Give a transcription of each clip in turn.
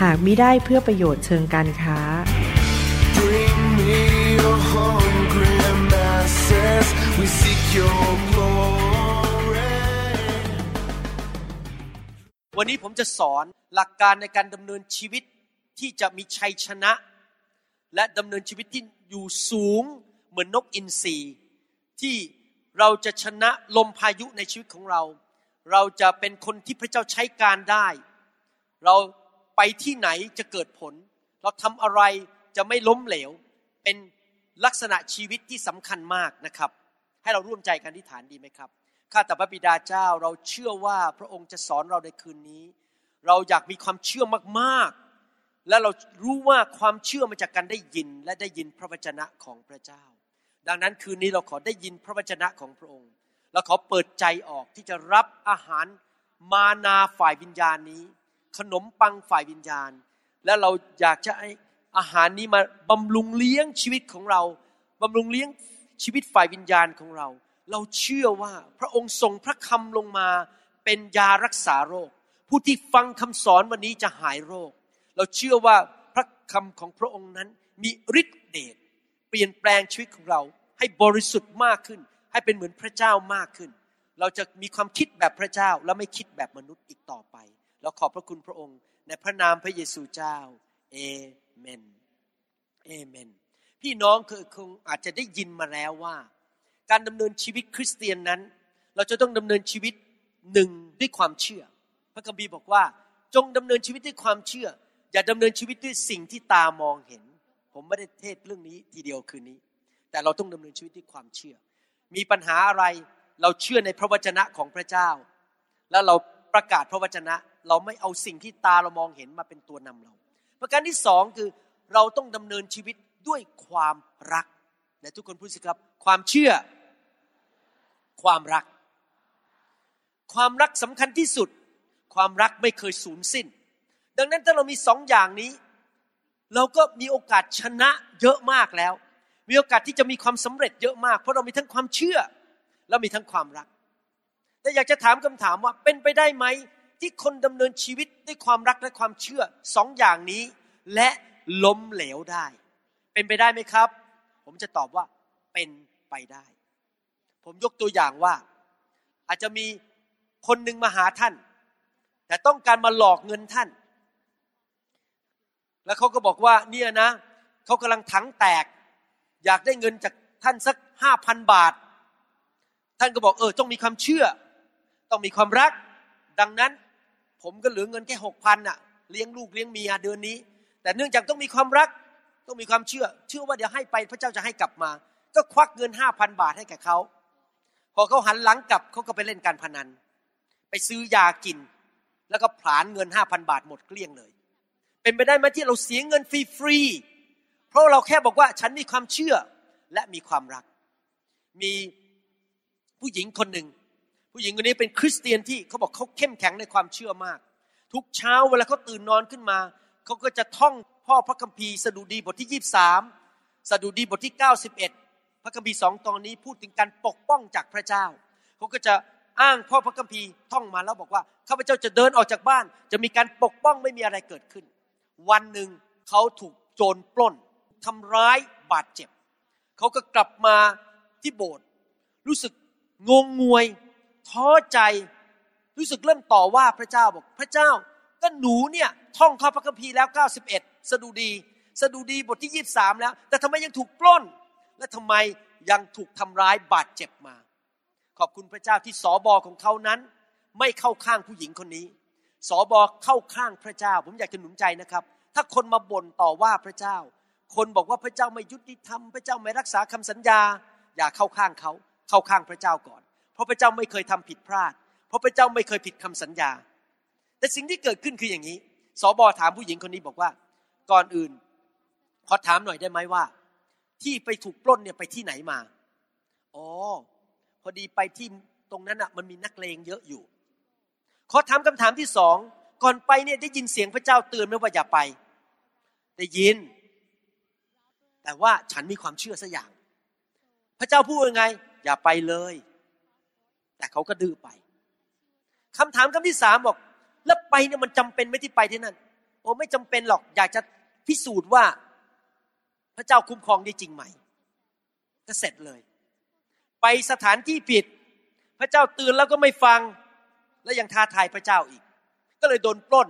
หากมิได้เพื่อประโยชน์เชิงการค้า your hungry masses. We seek your glory. วันนี้ผมจะสอนหลักการในการดำเนินชีวิตที่จะมีชัยชนะ และดำเนินชีวิตที่อยู่สูงเหมือนนกอินทรีที่เราจะชนะลมพายุในชีวิตของเรา เราจะเป็นคนที่พระเจ้าใช้การได้ เรา ไปที่ไหนจะเกิดผล เราทำอะไรจะไม่ล้มเหลว เป็นลักษณะชีวิตที่สำคัญมากนะครับ ให้เราร่วมใจกันที่ฐานดีไหมครับข้าแต่พระบิดาเจ้าเราเชื่อว่าพระองค์จะสอนเราในคืนนี้ เราอยากมีความเชื่อมากๆ และเรารู้ว่าความเชื่อมาจากการได้ยินและได้ยินพระวจนะของพระเจ้า ดังนั้นคืนนี้เราขอได้ยินพระวจนะของพระองค์ เราขอเปิดใจออกที่จะรับอาหารมานาฝ่ายวิญญาณนี้ ขนมปังฝ่ายวิญญาณ และเราอยากจะให้อาหารนี้มาบำรุงเลี้ยงชีวิตของเราบำรุงเลี้ยงชีวิตฝ่ายวิญญาณของเรา เราเชื่อว่าพระองค์ทรงพระคำลงมาเป็นยารักษาโรค ผู้ที่ฟังคำสอนวันนี้จะหายโรค เราเชื่อว่าพระคำของพระองค์นั้นมีฤทธิเดชเปลี่ยนแปลงชีวิตของเรา ให้บริสุทธิ์มากขึ้น ให้เป็นเหมือนพระเจ้ามากขึ้น เราจะมีความคิดแบบพระเจ้าและไม่คิดแบบมนุษย์อีกต่อไป เราขอบพระคุณพระองค์ ในพระนามพระเยซูเจ้าเอเมนเอเมน พี่น้องเคยคงอาจจะได้ยินมาแล้วว่า การดำเนินชีวิตคริสเตียนนั้น เราจะต้องดำเนินชีวิตหนึ่งด้วยความเชื่อ พระคัมภีร์บอกว่า จงดำเนินชีวิตด้วยความเชื่อ อย่าดำเนินชีวิตด้วยสิ่งที่ตามองเห็น ผมไม่ได้เทศเรื่องนี้ทีเดียวคืนนี้ แต่เราต้องดำเนินชีวิตด้วยความเชื่อ มีปัญหาอะไรเราเชื่อในพระวจนะของพระเจ้า แล้วเราประกาศพระวจนะ เราไม่เอาสิ่งที่ตาเรามองเห็นมาเป็นตัวนำเรา ประการที่สองคือเราต้องดำเนินชีวิตด้วยความรักและทุกคนพูดสิครับ ความเชื่อ ความรัก ความรักสำคัญที่สุด ความรักไม่เคยสูญสิ้น ดังนั้นถ้าเรามีสองอย่างนี้ เราก็มีโอกาสชนะเยอะมากแล้ว มีโอกาสที่จะมีความสำเร็จเยอะมาก เพราะเรามีทั้งความเชื่อ และมีทั้งความรักแต่อยากจะถามคำถามว่าเป็นไปได้ไหม ที่คนดำเนินชีวิตด้วยความรักและความเชื่อสองอย่างนี้ และล้มเหลวได้ เป็นไปได้ไหมครับ ผมจะตอบว่าเป็นไปได้ ผมยกตัวอย่างว่า อาจจะมีคนหนึ่งมาหาท่าน แต่ต้องการมาหลอกเงินท่าน แล้วเขาก็บอกว่าเนี่ยนะเขากำลังถังแตก อยากได้เงินจากท่านสักห้าพันบาท ท่านก็บอกเออต้องมีความเชื่อ ต้องมีความรัก ดังนั้น ผมก็เหลือเงินแค่หกพันอะเลี้ยงลูกเลี้ยงเมียเดือนนี้ แต่เนื่องจากต้องมีความรักต้องมีความเชื่อ เชื่อว่าเดี๋ยวให้ไปพระเจ้าจะให้กลับมา ก็ควักเงินห้าพันบาทให้แก่เขาพอเขาหันหลังกลับเขาก็ไปเล่นการพนัน ไปซื้อยากิน แล้วก็ผลาญเงินห้าพันบาทหมดเกลี้ยงเลย เป็นไปได้ไหมที่เราเสียเงินฟรีๆเพราะเราแค่บอกว่าฉันมีความเชื่อและมีความรัก มีผู้หญิงคนหนึ่ง ผู้หญิงคนนี้เป็นคริสเตียนที่เขาบอกเขาเข้มแข็งในความเชื่อมาก ทุกเช้าเวลาเขาตื่นนอนขึ้นมา เขาก็จะท่องพ่อพระคัมภีร์สดุดีบทที่ยี่สามสดุดีบทที่เก้าสิบเอ็ดพระคัมภีร์สองตอนนี้พูดถึงการปกป้องจากพระเจ้า เขาก็จะอ้างพ่อพระคัมภีร์ท่องมาแล้วบอกว่าข้าพเจ้าจะเดินออกจากบ้าน จะมีการปกป้องไม่มีอะไรเกิดขึ้น วันหนึ่งเขาถูกโจรปล้นทำร้ายบาดเจ็บ เขาก็กลับมาที่โบสถ์รู้สึกงงงวย ท้อใจ รู้สึกเริ่มต่อว่าพระเจ้าบอกพระเจ้า ก็หนูเนี่ยท่องข้อพระคัมภีร์แล้ว 91 สดุดี สดุดีบทที่ 23 แล้ว แต่ทำไมยังถูกปล้น และทำไมยังถูกทำร้ายบาดเจ็บมา ขอบคุณพระเจ้าที่สอบอของเขานั้น ไม่เข้าข้างผู้หญิงคนนี้สอบอเข้าข้างพระเจ้า ผมอยากจะหนุนใจนะครับ ถ้าคนมาบ่นต่อว่าพระเจ้า คนบอกว่าพระเจ้าไม่ยุติธรรม พระเจ้าไม่รักษาคำสัญญา อย่าเข้าข้างเขา เข้าข้างพระเจ้าก่อน ราะพระเจ้าไม่เคยทำผิดพลาด เพราะพระเจ้าไม่เคยผิดคำสัญญา แต่สิ่งที่เกิดขึ้นคืออย่างนี้สอบอถามผู้หญิงคนนี้บอกว่า ก่อนอื่น ขอถามหน่อยได้ไหมว่า ที่ไปถูกปล้นเนี่ยไปที่ไหนมา อ๋อ พอดีไปที่ตรงนั้นอะ มันมีนักเลงเยอะอยู่ ขอถามคำถามที่สอง ก่อนไปเนี่ยได้ยินเสียงพระเจ้าเตือนไหมว่าอย่าไป ได้ยิน แต่ว่าฉันมีความเชื่อสักอย่าง พระเจ้าพูดยังไง อย่าไปเลย แต่เขาก็ดื้อไปคำถามคำที่สามบอก แล้วไปเนี่ยมันจำเป็นไหมที่ไปที่นั่นโอ้ไม่จำเป็นหรอก อยากจะพิสูจน์ว่า พระเจ้าคุ้มครองได้จริงไหมก็เสร็จเลย ไปสถานที่ผิด พระเจ้าเตือนแล้วก็ไม่ฟัง แล้วยังท้าทายพระเจ้าอีก ก็เลยโดนปล้น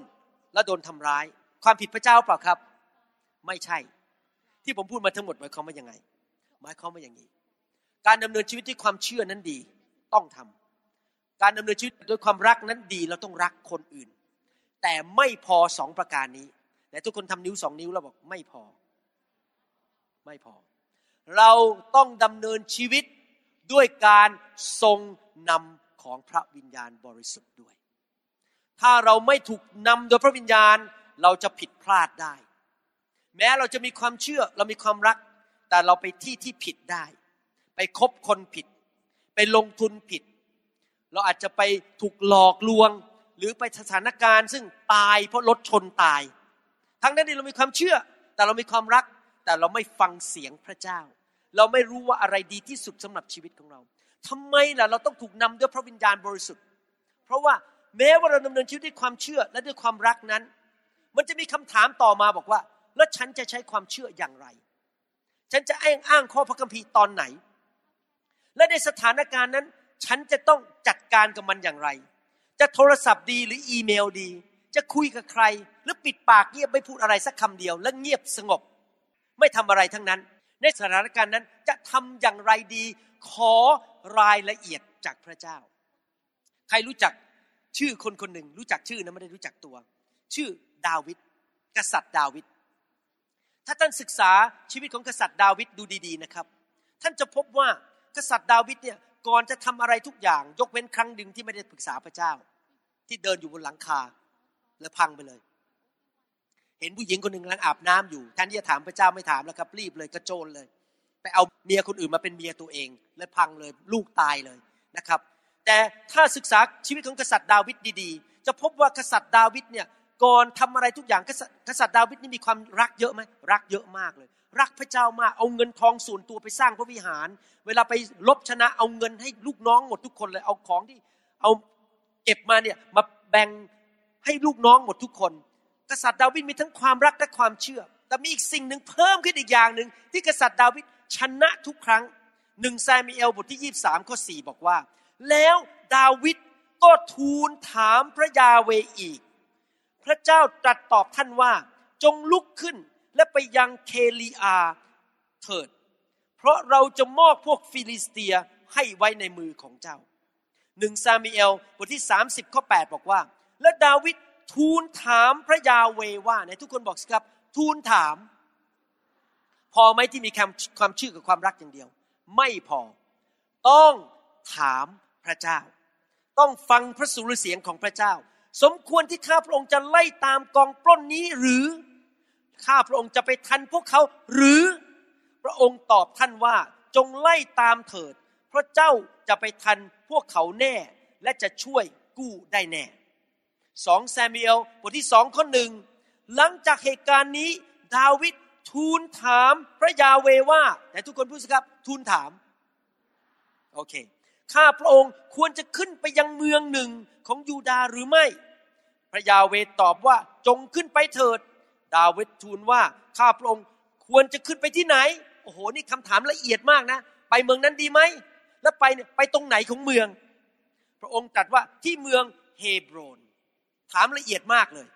และโดนทำร้าย ความผิดพระเจ้าเปล่าครับ ไม่ใช่ ที่ผมพูดมาทั้งหมดหมายความว่ายังไง หมายความว่าอย่างนี้ การดำเนินชีวิตด้วยความเชื่อนั้นดี ต้องทำ การดำเนินชีวิตด้วยความรักนั้นดีเราต้องรักคนอื่น แต่ไม่พอสองประการนี้แต่ทุกคนทำนิ้วสองนิ้วแล้วบอกไม่พอ ไม่พอ เราต้องดำเนินชีวิตด้วยการทรงนำของพระวิญญาณบริสุทธิ์ด้วย ถ้าเราไม่ถูกนำโดยพระวิญญาณเราจะผิดพลาดได้ แม้เราจะมีความเชื่อเรามีความรัก แต่เราไปที่ที่ผิดได้ ไปคบคนผิด ไปลงทุนผิด เราอาจจะไปถูกหลอกลวง หรือไปสถานการณ์ ซึ่งตายเพราะรถชนตาย ทั้งนั้นที่เรามีความเชื่อ แต่เรามีความรัก แต่เราไม่ฟังเสียงพระเจ้า เราไม่รู้ว่าอะไรดีที่สุดสำหรับชีวิตของเราทำไมล่ะเราต้องถูกนำด้วยพระวิญญาณบริสุทธิ์ เพราะว่าแม้ว่าเราดำเนินชีวิตด้วยความเชื่อและด้วยความรักนั้น มันจะมีคำถามต่อมาบอกว่า แล้วฉันจะใช้ความเชื่ออย่างไร ฉันจะอ้างอ้างข้อพระคัมภีร์ตอนไหน และในสถานการณ์นั้น ฉันจะต้องจัดการกับมันอย่างไร จะโทรศัพท์ดีหรืออีเมลดี จะคุยกับใคร หรือปิดปากเงียบไม่พูดอะไรสักคำเดียว และเงียบสงบ ไม่ทำอะไรทั้งนั้น ในสถานการณ์นั้นจะทำอย่างไรดี ขอรายละเอียดจากพระเจ้า ใครรู้จักชื่อคนคนหนึ่ง รู้จักชื่อนะไม่ได้รู้จักตัว ชื่อดาวิดกษัตริย์ดาวิดถ้าท่านศึกษาชีวิตของกษัตริย์ดาวิดดูดี ๆนะครับ ท่านจะพบว่ากษัตริย์ดาวิดเนี่ย ก่อนจะทำอะไรทุกอย่าง ยกเว้นครั้งหนึ่งที่ไม่ได้ปรึกษาพระเจ้า ที่เดินอยู่บนหลังคาแล้วพังไปเลย เห็นผู้หญิงคนหนึ่งกำลังอาบน้ำอยู่แทนที่จะถามพระเจ้าไม่ถามแล้วครับรีบเลยกระโจนเลย ไปเอาเมียคนอื่นมาเป็นเมียตัวเอง และพังเลยลูกตายเลยนะครับ แต่ถ้าศึกษาชีวิตของกษัตริย์ดาวิดดีๆ จะพบว่ากษัตริย์ดาวิดเนี่ยก่อนทำอะไรทุกอย่างกษัตริย์ดาวิดนี่มีความรักเยอะไหมรักเยอะมากเลย รักพระเจ้ามากเอาเงินทองส่วนตัวไปสร้างพระวิหาร เวลาไปลบชนะเอาเงินให้ลูกน้องหมดทุกคนเลยเอาของที่เอาเก็บมาเนี่ยมาแบ่งให้ลูกน้องหมดทุกคน กษัตริย์ดาวิดมีทั้งความรักและความเชื่อ แต่มีอีกสิ่งหนึ่งเพิ่มขึ้นอีกอย่างหนึ่งที่กษัตริย์ดาวิดชนะทุกครั้งหนึ่งซามีเอลบทที่ยี่สามข้อสี่บอกว่า แล้วดาวิดก็ทูลถามพระยาเวอีก พระเจ้าตรัสตอบท่านว่าจงลุกขึ้น และไปยังเคอีลาห์เถิด เพราะเราจะมอบพวกฟิลิสเตียให้ไว้ในมือของเจ้าหนึ่งซามูเอลบทที่สามสิบข้อแปดบอกว่า และดาวิดทูลถามพระยาห์เวห์ว่าในทุกคนบอกสิครับ ทูลถาม พอไหมที่มีความความเชื่อกับความรักอย่างเดียว ไม่พอ ต้องถามพระเจ้า ต้องฟังพระสุรเสียงของพระเจ้า สมควรที่ข้าพระองค์จะไล่ตามกองปล้นนี้หรือ ข้าพระองค์จะไปทันพวกเขาหรือพระองค์ตอบท่านว่าจงไล่ตามเถิด เพราะเจ้าจะไปทันพวกเขาแน่ และจะช่วยกู้ได้แน่สองแซมเอลบทที่สองข้อหนึ่งหลังจากเหตุการณ์นี้ดาวิดทูลถามพระยาเวว่าแต่ทุกคนพูดสิครับ ทูลถามโอเคข้าพระองค์ควรจะขึ้นไปยังเมืองหนึ่งของยูดาหรือไม่ พระยาเวตอบว่าจงขึ้นไปเถิด ดาวิดทูลว่าข้าพระองค์ควรจะขึ้นไปที่ไหน โอ้โห นี่คำถามละเอียดมากนะ ไปเมืองนั้นดีไหม แล้วไปเนี่ยไปตรงไหนของเมือง พระองค์ตรัสว่าที่เมืองเฮบรน ถามละเอียดมากเลย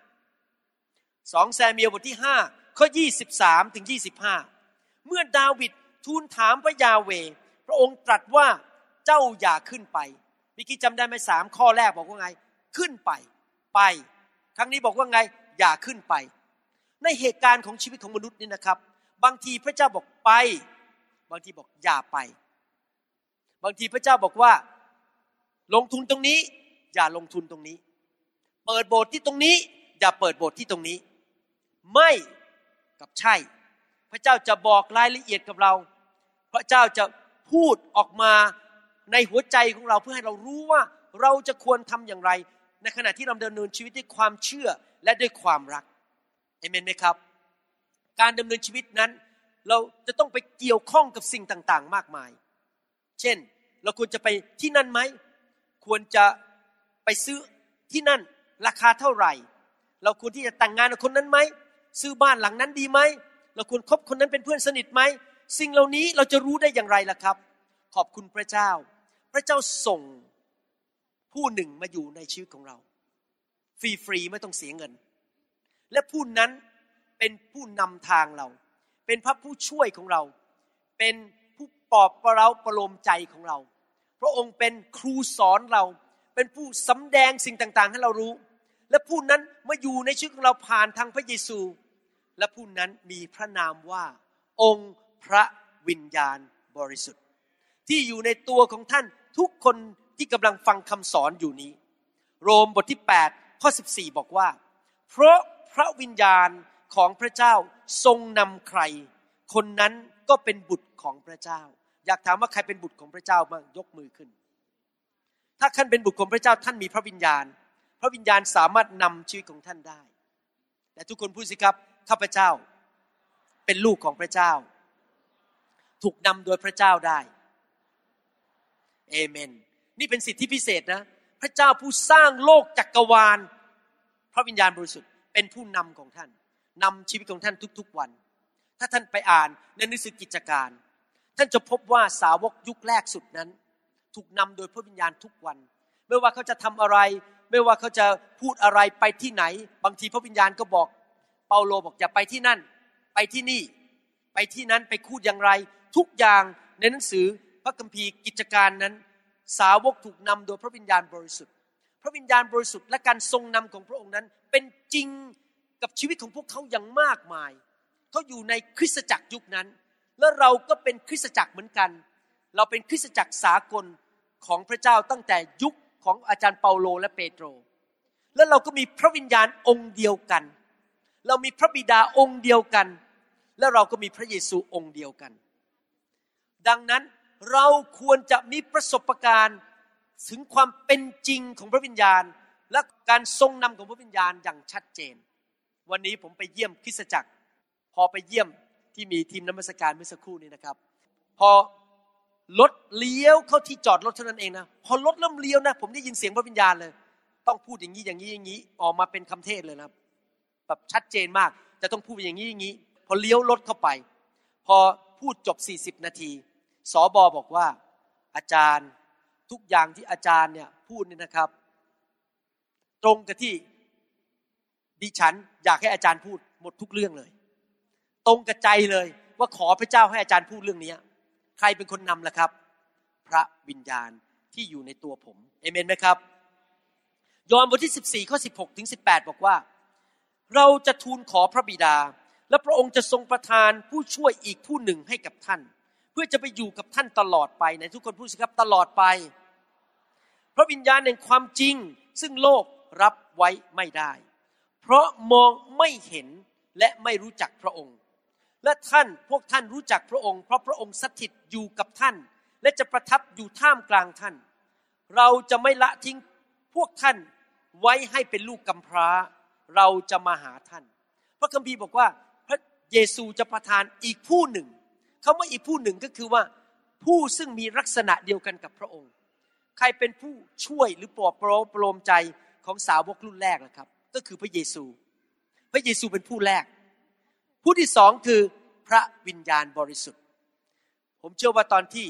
สองแซมเมียลบทที่ห้าข้อยี่สิบสามถึงยี่สิบห้าเมื่อดาวิดทูลถามพระยาเว พระองค์ตรัสว่าเจ้าอย่าขึ้นไปมื่อกี้จำได้ไหมสามข้อแรกบอกว่าไง ขึ้นไปไป ครั้งนี้บอกว่าไง อย่าขึ้นไป ในเหตุการณ์ของชีวิตของมนุษย์นี่นะครับ บางทีพระเจ้าบอกไป บางทีบอกอย่าไป บางทีพระเจ้าบอกว่า ลงทุนตรงนี้ อย่าลงทุนตรงนี้ เปิดโบสถ์ที่ตรงนี้ อย่าเปิดโบทที่ตรงนี้ ไม่กับใช่ พระเจ้าจะบอกรายละเอียดกับเรา พระเจ้าจะพูดออกมาในหัวใจของเราเพื่อให้เรารู้ว่าเราจะควรทำอย่างไร ในขณะที่เราดำเนินชีวิตด้วยความเชื่อและด้วยความรัก เอเมนไหมครับ การดำเนินชีวิตนั้น เราจะต้องไปเกี่ยวข้องกับสิ่งต่างๆ มากมาย เช่น เราควรจะไปที่นั่นไหม ควรจะไปซื้อที่นั่นราคาเท่าไหร่ เราควรที่จะแต่งงานกับคนนั้นไหม ซื้อบ้านหลังนั้นดีไหม เราควรคบคนนั้นเป็นเพื่อนสนิทไหม สิ่งเหล่านี้เราจะรู้ได้อย่างไรล่ะครับ ขอบคุณพระเจ้า พระเจ้าส่งผู้หนึ่งมาอยู่ในชีวิตของเรา ฟรีฟรีๆไม่ต้องเสียเงิน และผู้นั้นเป็นผู้นำทางเรา เป็นพระผู้ช่วยของเรา เป็นผู้ปลอบประเราประโลมใจของเรา พระองค์เป็นครูสอนเรา เป็นผู้สำแดงสิ่งต่างๆ ให้เรารู้ และผู้นั้นมาอยู่ในชีวิตของเราผ่านทางพระเยซู และผู้นั้นมีพระนามว่า องค์พระวิญญาณบริสุทธิ์ ที่อยู่ในตัวของท่านทุกคนที่กำลังฟังคำสอนอยู่นี้ โรมบทที่ 8 ข้อ 14 บอกว่า เพราะ พระวิญญาณของพระเจ้าทรงนำใคร คนนั้นก็เป็นบุตรของพระเจ้า อยากถามว่าใครเป็นบุตรของพระเจ้าบ้างยกมือขึ้น ถ้าท่านเป็นบุตรของพระเจ้าท่านมีพระวิญญาณ พระวิญญาณสามารถนำชีวิตของท่านได้ แต่ทุกคนพูดสิครับข้าพเจ้าเป็นลูกของพระเจ้า ถูกนำโดยพระเจ้าได้เอเมน นี่เป็นสิทธิพิเศษนะ พระเจ้าผู้สร้างโลกจักกรวาล พระวิญญาณบริสุทธิ์ เป็นผู้นำของท่านนำชีวิตของท่านทุกๆวัน ถ้าท่านไปอ่านในหนังสือกิจการ ท่านจะพบว่าสาวกยุคแรกสุดนั้น ถูกนำโดยพระวิญญาณทุกวัน ไม่ว่าเขาจะทำอะไร ไม่ว่าเขาจะพูดอะไรไปที่ไหน บางทีพระวิญญาณก็บอก เปาโลบอกอย่าไปที่นั่น ไปที่นี่ ไปที่นั้นไปพูดอย่างไร ทุกอย่างในหนังสือพระคัมภีร์กิจการนั้น สาวกถูกนำโดยพระวิญญาณบริสุทธิ์ ระวิญญาณบริสุทธิ์และการทรงนำของพระองค์นั้น เป็นจริงกับชีวิตของพวกเขาอย่างมากมาย เขาอยู่ในคริสตจักรยุคนั้น แล้วเราก็เป็นคริสตจักรเหมือนกัน เราเป็นคริสตจักรสากลของพระเจ้าตั้งแต่ยุคของอาจารย์เปาโลและเปโตร แล้วเราก็มีพระวิญญาณองค์เดียวกัน เรามีพระบิดาองค์เดียวกัน และเราก็มีพระเยซูองค์เดียวกัน ดังนั้นเราควรจะมีประสบการณ์ ถึงความเป็นจริงของพระวิญญาณ และการทรงนำของพระวิญญาณอย่างชัดเจน วันนี้ผมไปเยี่ยมคริสตจักร พอไปเยี่ยมที่มีทีมนมัสการเมื่อสักครู่นี้นะครับ พอรถเลี้ยวเข้าที่จอดรถเท่านั้นเองนะพอรถเริ่มเลี้ยวนะ ผมได้ยินเสียงพระวิญญาณเลย ต้องพูดอย่างนี้อย่างนี้อย่างนี้ออกมาเป็นคำเทศเลยนะครับแบบชัดเจนมากจะต้องพูดอย่างนี้อย่างนี้ พอเลี้ยวรถเข้าไป พอพูดจบ 40 นาทีสอบอบอกว่า อาจารย์ ทุกอย่างที่อาจารย์เนี่ยพูดเนี่ยนะครับ ตรงกับที่ดิฉันอยากให้อาจารย์พูดหมดทุกเรื่องเลย ตรงกับใจเลยว่าขอพระเจ้าให้อาจารย์พูดเรื่องนี้ใครเป็นคนนำล่ะครับ พระวิญญาณที่อยู่ในตัวผมเอเมนไหมครับ ยอห์นบทที่ 14ข้อ16ถึง18 บอกว่า เราจะทูลขอพระบิดา และพระองค์จะทรงประทานผู้ช่วยอีกผู้หนึ่งให้กับท่าน พื่อจะไปอยู่กับท่านตลอดไปในทุกคนพูดสิครับตลอดไป พระวิญญาณแห่งความจริง ซึ่งโลกรับไว้ไม่ได้ เพราะมองไม่เห็นและไม่รู้จักพระองค์ และท่านพวกท่านรู้จักพระองค์ เพราะพระองค์สถิตอยู่กับท่าน และจะประทับอยู่ท่ามกลางท่าน เราจะไม่ละทิ้งพวกท่านไว้ให้เป็นลูกกำพร้า เราจะมาหาท่าน พระคัมภีร์บอกว่าพระเยซูจะประทานอีกผู้หนึ่ง คำว่าอีกผู้หนึ่งก็คือว่า ผู้ซึ่งมีลักษณะเดียวกันกับพระองค์ ใครเป็นผู้ช่วยหรือปลอบประโลมประโลมใจของสาวกรุ่นแรกล่ะครับ ก็คือพระเยซู พระเยซูเป็นผู้แรก ผู้ที่สองคือพระวิญญาณบริสุทธิ์ ผมเชื่อว่าตอนที่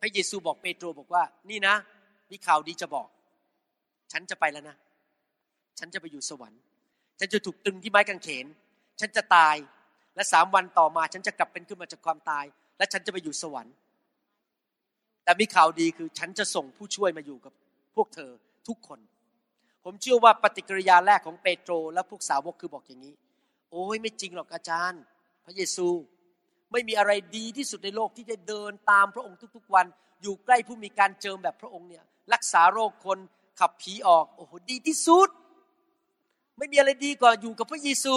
พระเยซูบอกเปโตรบอกว่า นี่นะ มีข่าวดีจะบอก ฉันจะไปแล้วนะ ฉันจะไปอยู่สวรรค์ ฉันจะถูกตึงที่ไม้กางเขน ฉันจะตาย และสามวันต่อมาฉันจะกลับเป็นขึ้นมาจากความตาย และฉันจะไปอยู่สวรรค์ แต่มีข่าวดีคือฉันจะส่งผู้ช่วยมาอยู่กับพวกเธอทุกคน ผมเชื่อว่าปฏิกิริยาแรกของเปโตร และพวกสาวกคือบอกอย่างนี้ โอ้ยไม่จริงหรอกอาจารย์ พระเยซูไม่มีอะไรดีที่สุดในโลกที่จะเดินตามพระองค์ทุกๆวัน อยู่ใกล้ผู้มีการเจิมแบบพระองค์เนี่ยรักษาโรคคนขับผีออกโอ้โหดีที่สุด ไม่มีอะไรดีกว่าอยู่กับพระเยซู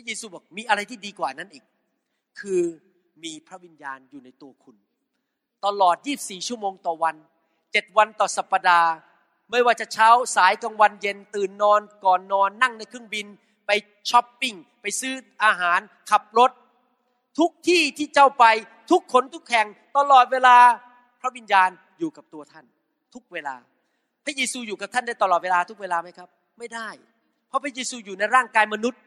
ระเยซูบอกมีอะไรที่ดีกว่านั้นอีก คือมีพระวิญญาณอยู่ในตัวคุณ ตลอด 24 ชั่วโมงต่อวัน 7 วันต่อสัปปดาห์ ไม่ว่าจะเช้าสายกลางวันเย็นตื่นนอนก่อนนอนนั่งในเครื่องบิน ไปช้อปปิ้ง ไปซื้ออาหาร ขับรถ ทุกที่ที่เจ้าไปทุกขนทุกแห่งตลอดเวลาพระวิญญาณอยู่กับตัวท่าน ทุกเวลา พระเยซูอยู่กับท่านได้ตลอดเวลาทุกเวลาไหมครับ ไม่ได้ เพราะพระเยซูอยู่ในร่างกายมนุษย์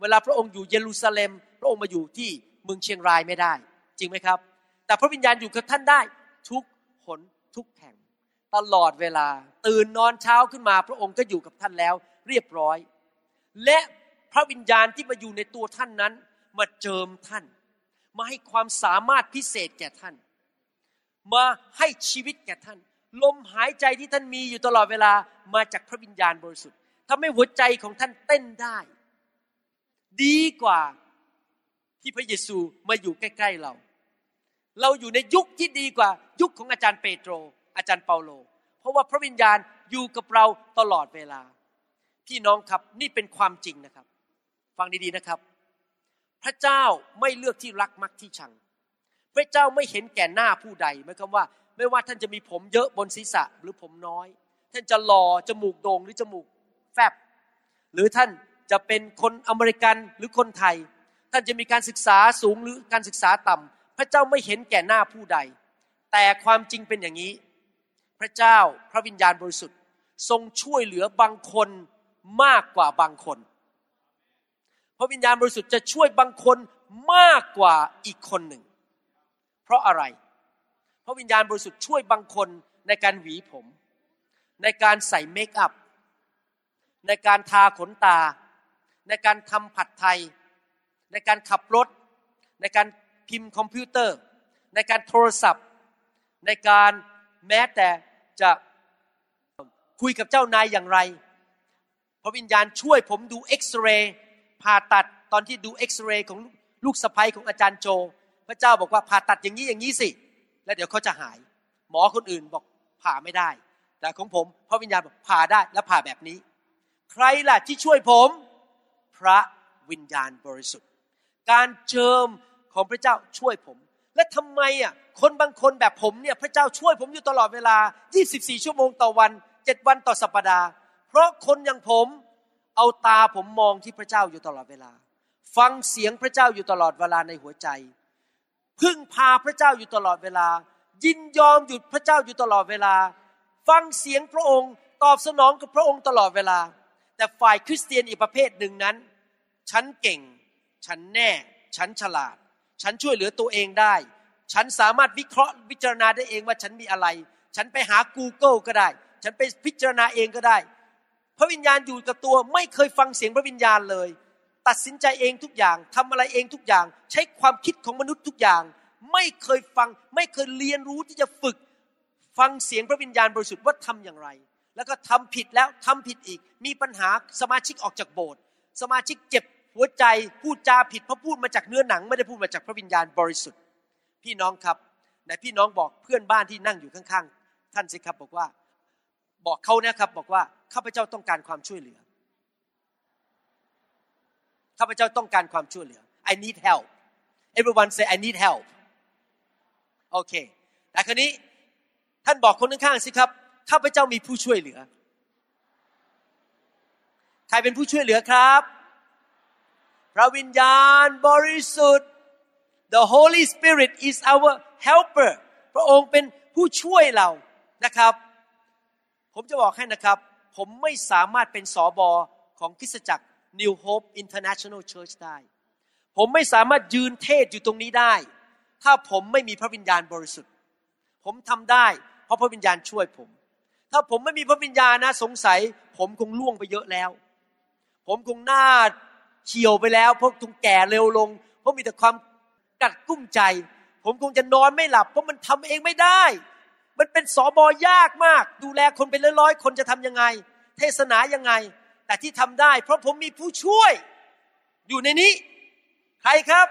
เวลาพระองค์อยู่เยรูซาเล็ม พระองค์มาอยู่ที่เมืองเชียงรายไม่ได้ จริงไหมครับ แต่พระวิญญาณอยู่กับท่านได้ทุกหนทุกแห่ง ตลอดเวลา ตื่นนอนเช้าขึ้นมา พระองค์ก็อยู่กับท่านแล้วเรียบร้อย และพระวิญญาณที่มาอยู่ในตัวท่านนั้น มาเจิมท่าน มาให้ความสามารถพิเศษแก่ท่าน มาให้ชีวิตแก่ท่าน ลมหายใจที่ท่านมีอยู่ตลอดเวลามาจากพระวิญญาณบริสุทธิ์ทำให้หัวใจของท่านเต้นได้ ดีกว่าที่พระเยซูมาอยู่ใกล้ ๆเรา เราอยู่ในยุคที่ดีกว่า ยุคของอาจารย์เปโตร อาจารย์เปาโล เพราะว่าพระวิญญาณอยู่กับเราตลอดเวลา พี่น้องครับนี่เป็นความจริงนะครับ ฟังดีๆนะครับ พระเจ้าไม่เลือกที่รักมักที่ชัง พระเจ้าไม่เห็นแก่หน้าผู้ใดหมายความว่า ไม่ว่าท่านจะมีผมเยอะบนศีรษะหรือผมน้อย ท่านจะหล่อจมูกโด่งหรือจมูกแฟบหรือท่าน จะเป็นคนอเมริกันหรือคนไทย ท่านจะมีการศึกษาสูงหรือการศึกษาต่ำพระเจ้าไม่เห็นแก่หน้าผู้ใด แต่ความจริงเป็นอย่างนี้ พระเจ้าพระวิญญาณบริสุทธิ์ ทรงช่วยเหลือบางคนมากกว่าบางคน พระวิญญาณบริสุทธิ์จะช่วยบางคนมากกว่าอีกคนหนึ่ง เพราะอะไร พระวิญญาณบริสุทธิ์ช่วยบางคนในการหวีผม ในการใส่เมคอัพในการทาขนตา ในการทำผัดไทย ในการขับรถ ในการพิมพ์คอมพิวเตอร์ ในการโทรศัพท์ ในการแม้แต่จะคุยกับเจ้านายอย่างไร พระวิญญาณช่วยผมดูเอ็กซเรย์ผ่าตัดตอนที่ดูเอ็กซเรย์ของลูกสะใภ้ของอาจารย์โจ พระเจ้าบอกว่าผ่าตัดอย่างนี้อย่างนี้สิ แล้วเดี๋ยวเขาจะหาย หมอคนอื่นบอกผ่าไม่ได้ แต่ของผมพระวิญญาณบอกผ่าได้และผ่าแบบนี้ ใครล่ะที่ช่วยผม พระวิญญาณบริสุทธิ์ การเจิมของพระเจ้าช่วยผม และทำไมอะคนบางคนแบบผมเนี่ยพระเจ้าช่วยผมอยู่ตลอดเวลา 24 ชั่วโมงต่อวัน7วันต่อสัปปดาห์ เพราะคนอย่างผมเอาตาผมมองที่พระเจ้าอยู่ตลอดเวลา ฟังเสียงพระเจ้าอยู่ตลอดเวลาในหัวใจ พึ่งพาพระเจ้าอยู่ตลอดเวลา ยินยอมหยุดพระเจ้าอยู่ตลอดเวลา ฟังเสียงพระองค์ตอบสนองกับพระองค์ตลอดเวลา แต่ฝ่ายคริสเตียนอีกประเภทหนึ่งนั้น ฉันเก่ง ฉันแน่ ฉันฉลาด ฉันช่วยเหลือตัวเองได้ ฉันสามารถวิเคราะห์วิจารณาได้เองว่าฉันมีอะไร ฉันไปหา Google ก็ได้ ฉันไปพิจารณาเองก็ได้ พระวิญญาณอยู่กับตัวไม่เคยฟังเสียงพระวิญญาณเลย ตัดสินใจเองทุกอย่างทำอะไรเองทุกอย่าง ใช้ความคิดของมนุษย์ทุกอย่าง ไม่เคยฟัง ไม่เคยเรียนรู้ที่จะฝึก ฟังเสียงพระวิญญาณบริสุทธิ์ว่าทำอย่างไร แล้วก็ทำผิดแล้วทำผิดอีก มีปัญหาสมาชิกออกจากโบสถ์ สมาชิกเจ็บหัวใจพูดจาผิดเพราะพูดมาจากเนื้อหนัง ไม่ได้พูดมาจากพระวิญญาณบริสุทธิ์ พี่น้องครับไหนพี่น้องบอกเพื่อนบ้านที่นั่งอยู่ข้างๆ ท่านสิครับบอกว่า บอกเขานะครับบอกว่าข้าพเจ้าต้องการความช่วยเหลือข้าพเจ้าต้องการความช่วยเหลือ I need help everyone say I need help โอเคแต่ครนี้ท่านบอกคนข้างๆสิครับข้าพเจ้ามีผู้ช่วยเหลือ ใครเป็นผู้ช่วยเหลือครับ พระวิญญาณบริสุทธิ์ the Holy Spirit is our helper พระองค์เป็นผู้ช่วยเรานะครับ ผมจะบอกให้นะครับ ผมไม่สามารถเป็นสอบอของคริสตจักร New Hope International Church ได้ ผมไม่สามารถยืนเทศอยู่ตรงนี้ได้ ถ้าผมไม่มีพระวิญญาณบริสุทธิ์ ผมทำได้เพราะพระวิญญาณช่วยผม ถ้าผมไม่มีพระวิญญาณนะสงสัย ผมคงล่วงไปเยอะแล้ว ผมคงหน้าเขียวไปแล้วเพราะคงแก่เร็วลง เพราะมีแต่ความกัดกุ้มใจ ผมคงจะนอนไม่หลับ เพราะมันทำเองไม่ได้ มันเป็นสอบอยากมาก ดูแลคนเป็นร้อยๆคนจะทำยังไง เทศนายังไง แต่ที่ทำได้ เพราะผมมีผู้ช่วย อยู่ในนี้ ใครครับ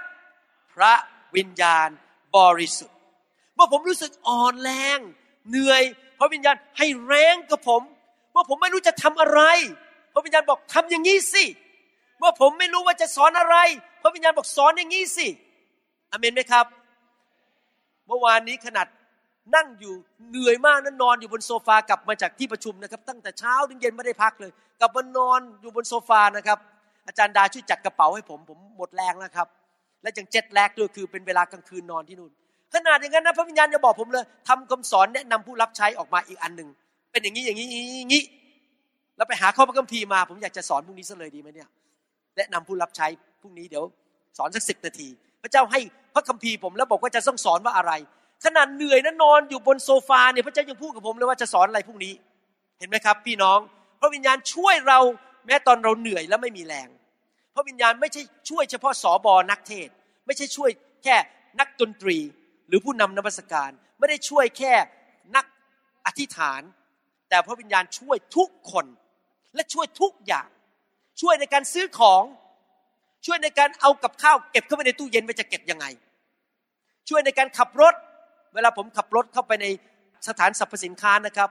พระวิญญาณบริสุทธิ์เมื่อผมรู้สึกอ่อนแรง เหนื่อยพระวิญญาณให้แรงกับผม เมื่อผมไม่รู้จะทำอะไร ระวิญญาณบอกทำอย่างนี้สิเมื่อผมไม่รู้ว่าจะสอนอะไร พระวิญญาณบอกสอนอย่างนี้สิอเมนไหมครับ เมื่อวานนี้ขนาดนั่งอยู่เหนื่อยมากนั้นนอนอยู่บนโซฟากลับมาจากที่ประชุมนะครับ ตั้งแต่เช้าถึงเย็นไม่ได้พักเลย กลับมานอนอยู่บนโซฟานะครับ อาจารย์ดาช่วยจัดกระเป๋าให้ผมผมหมดแรงแล้วครับ และยังเจ็ดแลกด้วยคือเป็นเวลากลางคืนนอนที่นู่นขนาดอย่างนั้นนะพระวิญญาณจะบอกผมเลยทำคำสอนแนะนำผู้รับใช้ออกมาอีกอันหนึ่งเป็นอย่างนี้อย่างนี้อย่างนี้ แล้วไปหาข้อพระคัมภีร์มา ผมอยากจะสอนพรุ่งนี้ซะเลยดีไหมเนี่ยแนะนำผู้รับใช้พรุ่งนี้เดี๋ยวสอนสักสิบนาที พระเจ้าให้พระคัมภีร์ผมแล้วบอกว่าจะต้องสอนว่าอะไร ขนาดเหนื่อยนะนอนอยู่บนโซฟาเนี่ยพระเจ้ายังพูดกับผมเลยว่าจะสอนอะไรพรุ่งนี้ เห็นไหมครับ พี่น้อง พระวิญญาณช่วยเราแม้ตอนเราเหนื่อยและไม่มีแรง พระวิญญาณไม่ใช่ช่วยเฉพาะสอบอนักเทศ ไม่ใช่ช่วยแค่นักดนตรีหรือผู้นำนมัสการ ไม่ได้ช่วยแค่นักอธิษฐาน แต่พระวิญญาณช่วยทุกคน และช่วยทุกอย่าง ช่วยในการซื้อของ ช่วยในการเอากับข้าวเก็บเข้าไปในตู้เย็นไว้จะเก็บยังไง ช่วยในการขับรถ เวลาผมขับรถเข้าไปในสถานสรรพสินค้านะครับ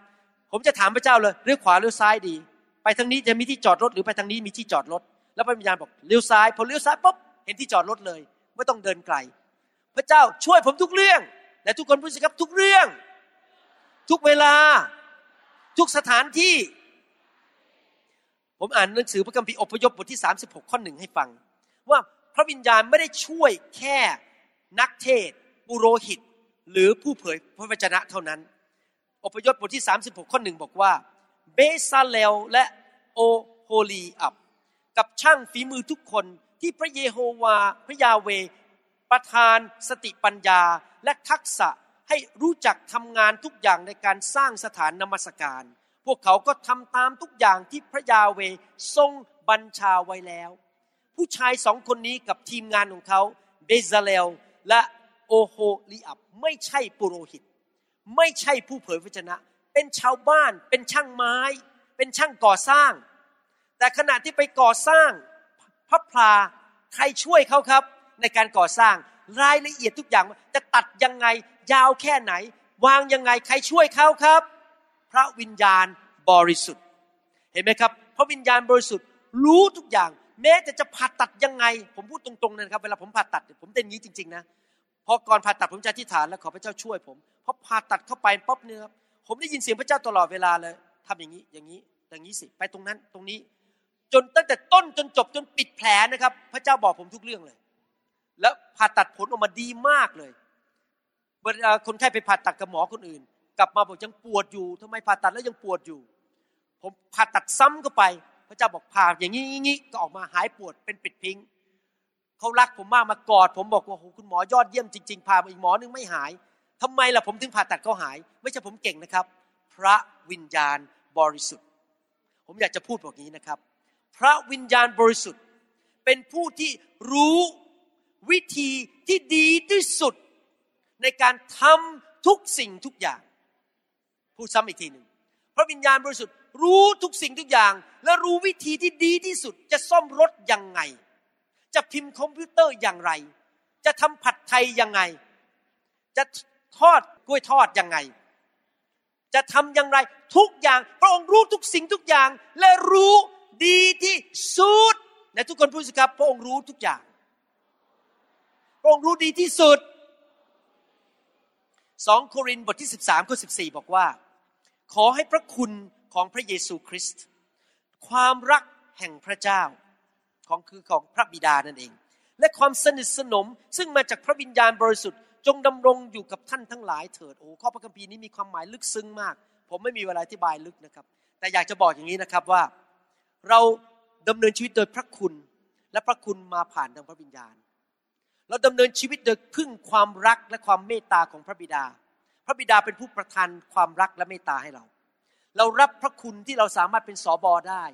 ผมจะถามพระเจ้าเลยเลี้ยวขวาเลี้ยวซ้ายดี ไปทางนี้จะมีที่จอดรถหรือไปทางนี้มีที่จอดรถ แล้วพระวิญญาณบอกเลี้ยวซ้ายพอเลี้ยวซ้ายปุ๊บเห็นที่จอดรถเลยไม่ต้องเดินไกล พระเจ้าช่วยผมทุกเรื่องและทุกคนพูดสิครับทุกเรื่อง ทุกเวลา ทุกสถานที่ ผมอ่านหนังสือพระคัมภีร์อพยพบทที่ 36 ข้อหนึ่งให้ฟัง ว่าพระวิญญาณไม่ได้ช่วยแค่นักเทศปุโรหิต หรือผู้เผยพระวจนะเท่านั้น อพยพบทที่ 36 ข้อหนึ่งบอกว่าเบซาเลลและโอโฮลีอับ กับช่างฝีมือทุกคนที่พระเยโฮวาพระยาเวประทานสติปัญญาและทักษะให้รู้จักทำงานทุกอย่างในการสร้างสถานนมัสการ วกเขาก็ทำตามทุกอย่างที่พระยาเวทรงบัญชาไว้แล้ว ผู้ชายสองคนนี้กับทีมงานของเขาเบซาเลลและโอโฮลีอับไม่ใช่ปุโรหิต ไม่ใช่ผู้เผยพระวจนะ เป็นชาวบ้านเป็นช่างไม้ เป็นช่างก่อสร้าง แต่ขณะที่ไปก่อสร้างพระพลาใครช่วยเขาครับ ในการก่อสร้างรายละเอียดทุกอย่างจะตัดยังไงยาวแค่ไหน วางยังไงใครช่วยเขาครับ พระวิญญาณบริสุทธิ์ เห็นไหมครับ พระวิญญาณบริสุทธิ์รู้ทุกอย่าง แม้แต่จะผ่าตัดยังไง ผมพูดตรงๆนะครับ เวลาผมผ่าตัดผมเป็นอย่างนี้จริง ๆ นะพอก่อนผ่าตัดผมจะอธิษฐานแล้วขอพระเจ้าช่วยผมพอผ่าตัดเข้าไปป๊บเนี่ยครับผมได้ยินเสียงพระเจ้าตลอดเวลาเลยทำอย่างนี้อย่างนี้อย่างนี้สิไปตรงนั้นตรงนี้ จนตั้งแต่ต้นจนจบจนปิดแผลนะครับ พระเจ้าบอกผมทุกเรื่องเลย แล้วผ่าตัดผลออกมาดีมากเลยเวลาคนไข้ไปผ่าตัดกับหมอคนอื่น กลับมาบอกยังปวดอยู่ทำไมผ่าตัดแล้วยังปวดอยู่ ผมผ่าตัดซ้ำเข้าไป พระเจ้าบอกผ่าอย่างนี้อย่างนี้ก็ออกมาหายปวดเป็นปิดพิงเขารักผมมากมากอด ผมบอกว่าโอ้คุณหมอยอดเยี่ยมจริงๆผ่ามาอีกหมอนึงไม่หายทำไมล่ะผมถึงผ่าตัดเขาหาย ไม่ใช่ผมเก่งนะครับ พระวิญญาณบริสุทธิ์ ผมอยากจะพูดแบบนี้นะครับ พระวิญญาณบริสุทธิ์ เป็นผู้ที่รู้วิธีที่ดีที่สุด ในการทำทุกสิ่งทุกอย่าง พูดซ้ำอีกทีหนึ่งพระวิญญาณบริสุทธิ์รู้ทุกสิ่งทุกอย่าง และรู้วิธีที่ดีที่สุด จะซ่อมรถยังไง จะพิมพ์คอมพิวเตอร์อย่างไร จะทำผัดไทยยังไง จะทอดกล้วยทอดยังไง จะทำอย่างไรทุกอย่าง พระองค์รู้ทุกสิ่งทุกอย่าง และรู้ดีที่สุดและทุกคนพูดสิครับพระองค์รู้ทุกอย่าง พระองค์รู้ดีที่สุดสองโครินธ์บทที่ 13ข้อ14 บอกว่า ขอให้พระคุณของพระเยซูคริสต์ความรักแห่งพระเจ้าของคือของพระบิดานั่นเอง และความสนิทสนมซึ่งมาจากพระวิญญาณบริสุทธิ์ จงดำรงอยู่กับท่านทั้งหลายเถิดโอ้ข้อพระคัมภีร์นี้มีความหมายลึกซึ้งมาก ผมไม่มีเวลาอธิบายลึกนะครับ แต่อยากจะบอกอย่างนี้นะครับว่า เราดำเนินชีวิตโดยพระคุณ และพระคุณมาผ่านทางพระวิญญาณ เราดำเนินชีวิตโดยพึ่งความรักและความเมตตาของพระบิดา ระบิดาเป็นผู้ประทานความรักและเมตตาให้เรา เรารับพระคุณที่เราสามารถเป็นสอบอได้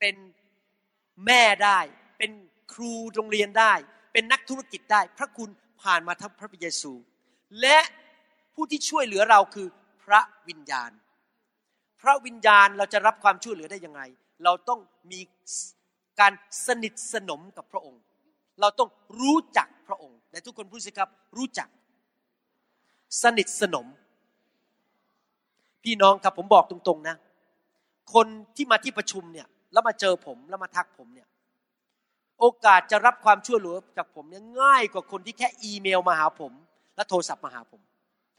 เป็นแม่ได้ เป็นครูโรงเรียนได้ เป็นนักธุรกิจได้ พระคุณผ่านมาทั้งพระเยซู และผู้ที่ช่วยเหลือเราคือพระวิญญาณ พระวิญญาณเราจะรับความช่วยเหลือได้ยังไง เราต้องมีการสนิทสนมกับพระองค์ เราต้องรู้จักพระองค์และทุกคนพูดสิครับรู้จัก สนิทสนม พี่น้องครับผมบอกตรงๆนะ คนที่มาที่ประชุมเนี่ย แล้วมาเจอผมแล้วมาทักผมเนี่ย โอกาสจะรับความช่วยเหลือจากผมเนี่ยง่ายกว่าคนที่แค่อีเมลมาหาผม และโทรศัพท์มาหาผม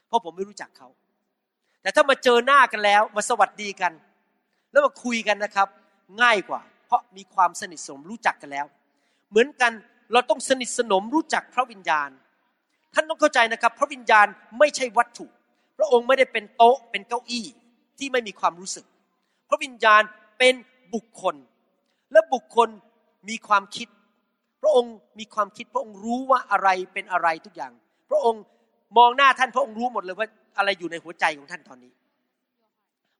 เพราะผมไม่รู้จักเขา แต่ถ้ามาเจอหน้ากันแล้ว มาสวัสดีกัน แล้วมาคุยกันนะครับ ง่ายกว่า เพราะมีความสนิทสนมรู้จักกันแล้ว เหมือนกันเราต้องสนิทสนมรู้จักพระวิญญาณ ท่านต้องเข้าใจนะครับ พระวิญญาณไม่ใช่วัตถุ พระองค์ไม่ได้เป็นโต๊ะเป็นเก้าอี้ที่ไม่มีความรู้สึก พระวิญญาณเป็นบุคคล และบุคคลมีความคิด พระองค์มีความคิด พระองค์รู้ว่าอะไรเป็นอะไรทุกอย่าง พระองค์มองหน้าท่านพระองค์รู้หมดเลยว่าอะไรอยู่ในหัวใจของท่านตอนนี้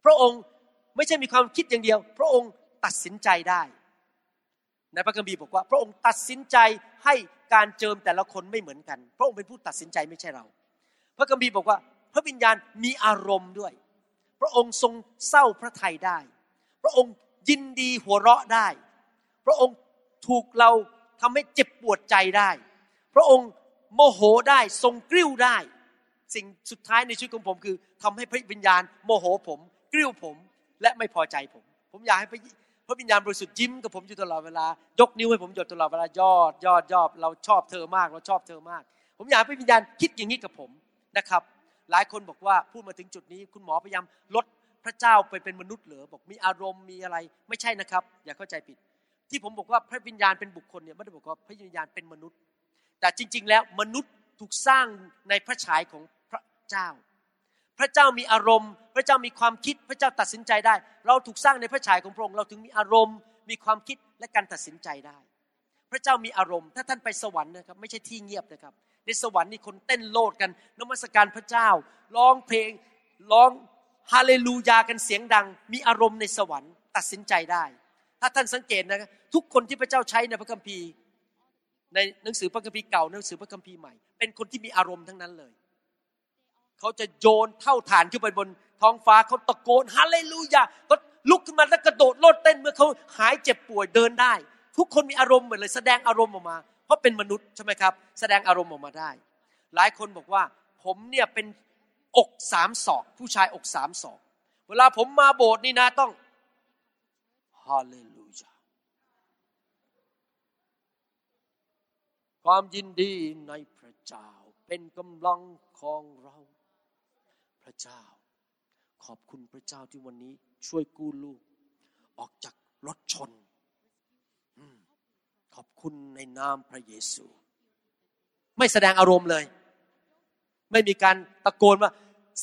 พระองค์ไม่ใช่มีความคิดอย่างเดียว พระองค์ตัดสินใจได้ในพระคัมภีร์บอกว่า พระองค์ตัดสินใจ ให้การเจิมแต่ละคนไม่เหมือนกัน พระองค์เป็นผู้ตัดสินใจไม่ใช่เรา พระคัมภีร์บอกว่า พระวิญญาณมีอารมณ์ด้วย พระองค์ทรงเศร้าพระทัยได้ พระองค์ยินดีหัวเราะได้ พระองค์ถูกเราทำให้เจ็บปวดใจได้ พระองค์โมโหได้ทรงกริ้วได้ สิ่งสุดท้ายในชีวิตของผมคือทำให้พระวิญญาณโมโหผม กริ้วผมและไม่พอใจผม ผมอยากให้ พระวิญญาณบริสุทธิ์ยิ้มกับผมอยู่ตลอดเวลายกนิ้วให้ผมอยู่ตลอดเวลายอดยอดยอดเราชอบเธอมาก เราชอบเธอมาก ผมอยากให้พระวิญญาณคิดอย่างนี้กับผมนะครับ หลายคนบอกว่าพูดมาถึงจุดนี้ คุณหมอพยายามลดพระเจ้าไปเป็นมนุษย์เหรอบอกมีอารมณ์มีอะไร ไม่ใช่นะครับ อย่าเข้าใจผิด ที่ผมบอกว่าพระวิญญาณเป็นบุคคลเนี่ยไม่ได้บอกว่าพระวิญญาณเป็นมนุษย์ แต่จริง ๆ แล้วมนุษย์ถูกสร้างในพระฉายของพระเจ้า ระเจ้ามีอารมณ์ พระเจ้ามีความคิดพระเจ้าตัดสินใจได้ เราถูกสร้างในพระฉายของพระองค์เราถึงมีอารมณ์ มีความคิดและการตัดสินใจได้ พระเจ้ามีอารมณ์ ถ้าท่านไปสวรรค์นะครับไม่ใช่ที่เงียบนะครับ ในสวรรค์นี่คนเต้นโลดกันนมัสการพระเจ้าร้องเพลงร้องฮาเลลูยากันเสียงดัง มีอารมณ์ในสวรรค์ตัดสินใจได้ ถ้าท่านสังเกตนะครับทุกคนที่พระเจ้าใช้ในพระคัมภีร์ ในหนังสือพระคัมภีร์เก่าหนังสือพระคัมภีร์ใหม่ เป็นคนที่มีอารมณ์ทั้งนั้นเลย เขาจะโยนเท่าฐานขึ้นไปบนท้องฟ้าเขาตะโกนฮาเลลูยาก็ลุกขึ้นมาแล้วกระโดดโลดเต้นเมื่อเขาหายเจ็บป่วยเดินได้ ทุกคนมีอารมณ์หมดเลยแสดงอารมณ์ออกมา เพราะเป็นมนุษย์ใช่ไหมครับ แสดงอารมณ์ออกมาได้ หลายคนบอกว่า ผมเนี่ยเป็นอกสามศอก ผู้ชายอกสามศอก เวลาผมมาโบสถ์นี่นะต้องฮาเลลูยาความยินดีในพระเจ้าเป็นกำลังของเรา พระเจ้า ขอบคุณพระเจ้าที่วันนี้ช่วยกู้ลูก ออกจากรถชน ขอบคุณในนามพระเยซู ไม่แสดงอารมณ์เลย ไม่มีการตะโกนว่า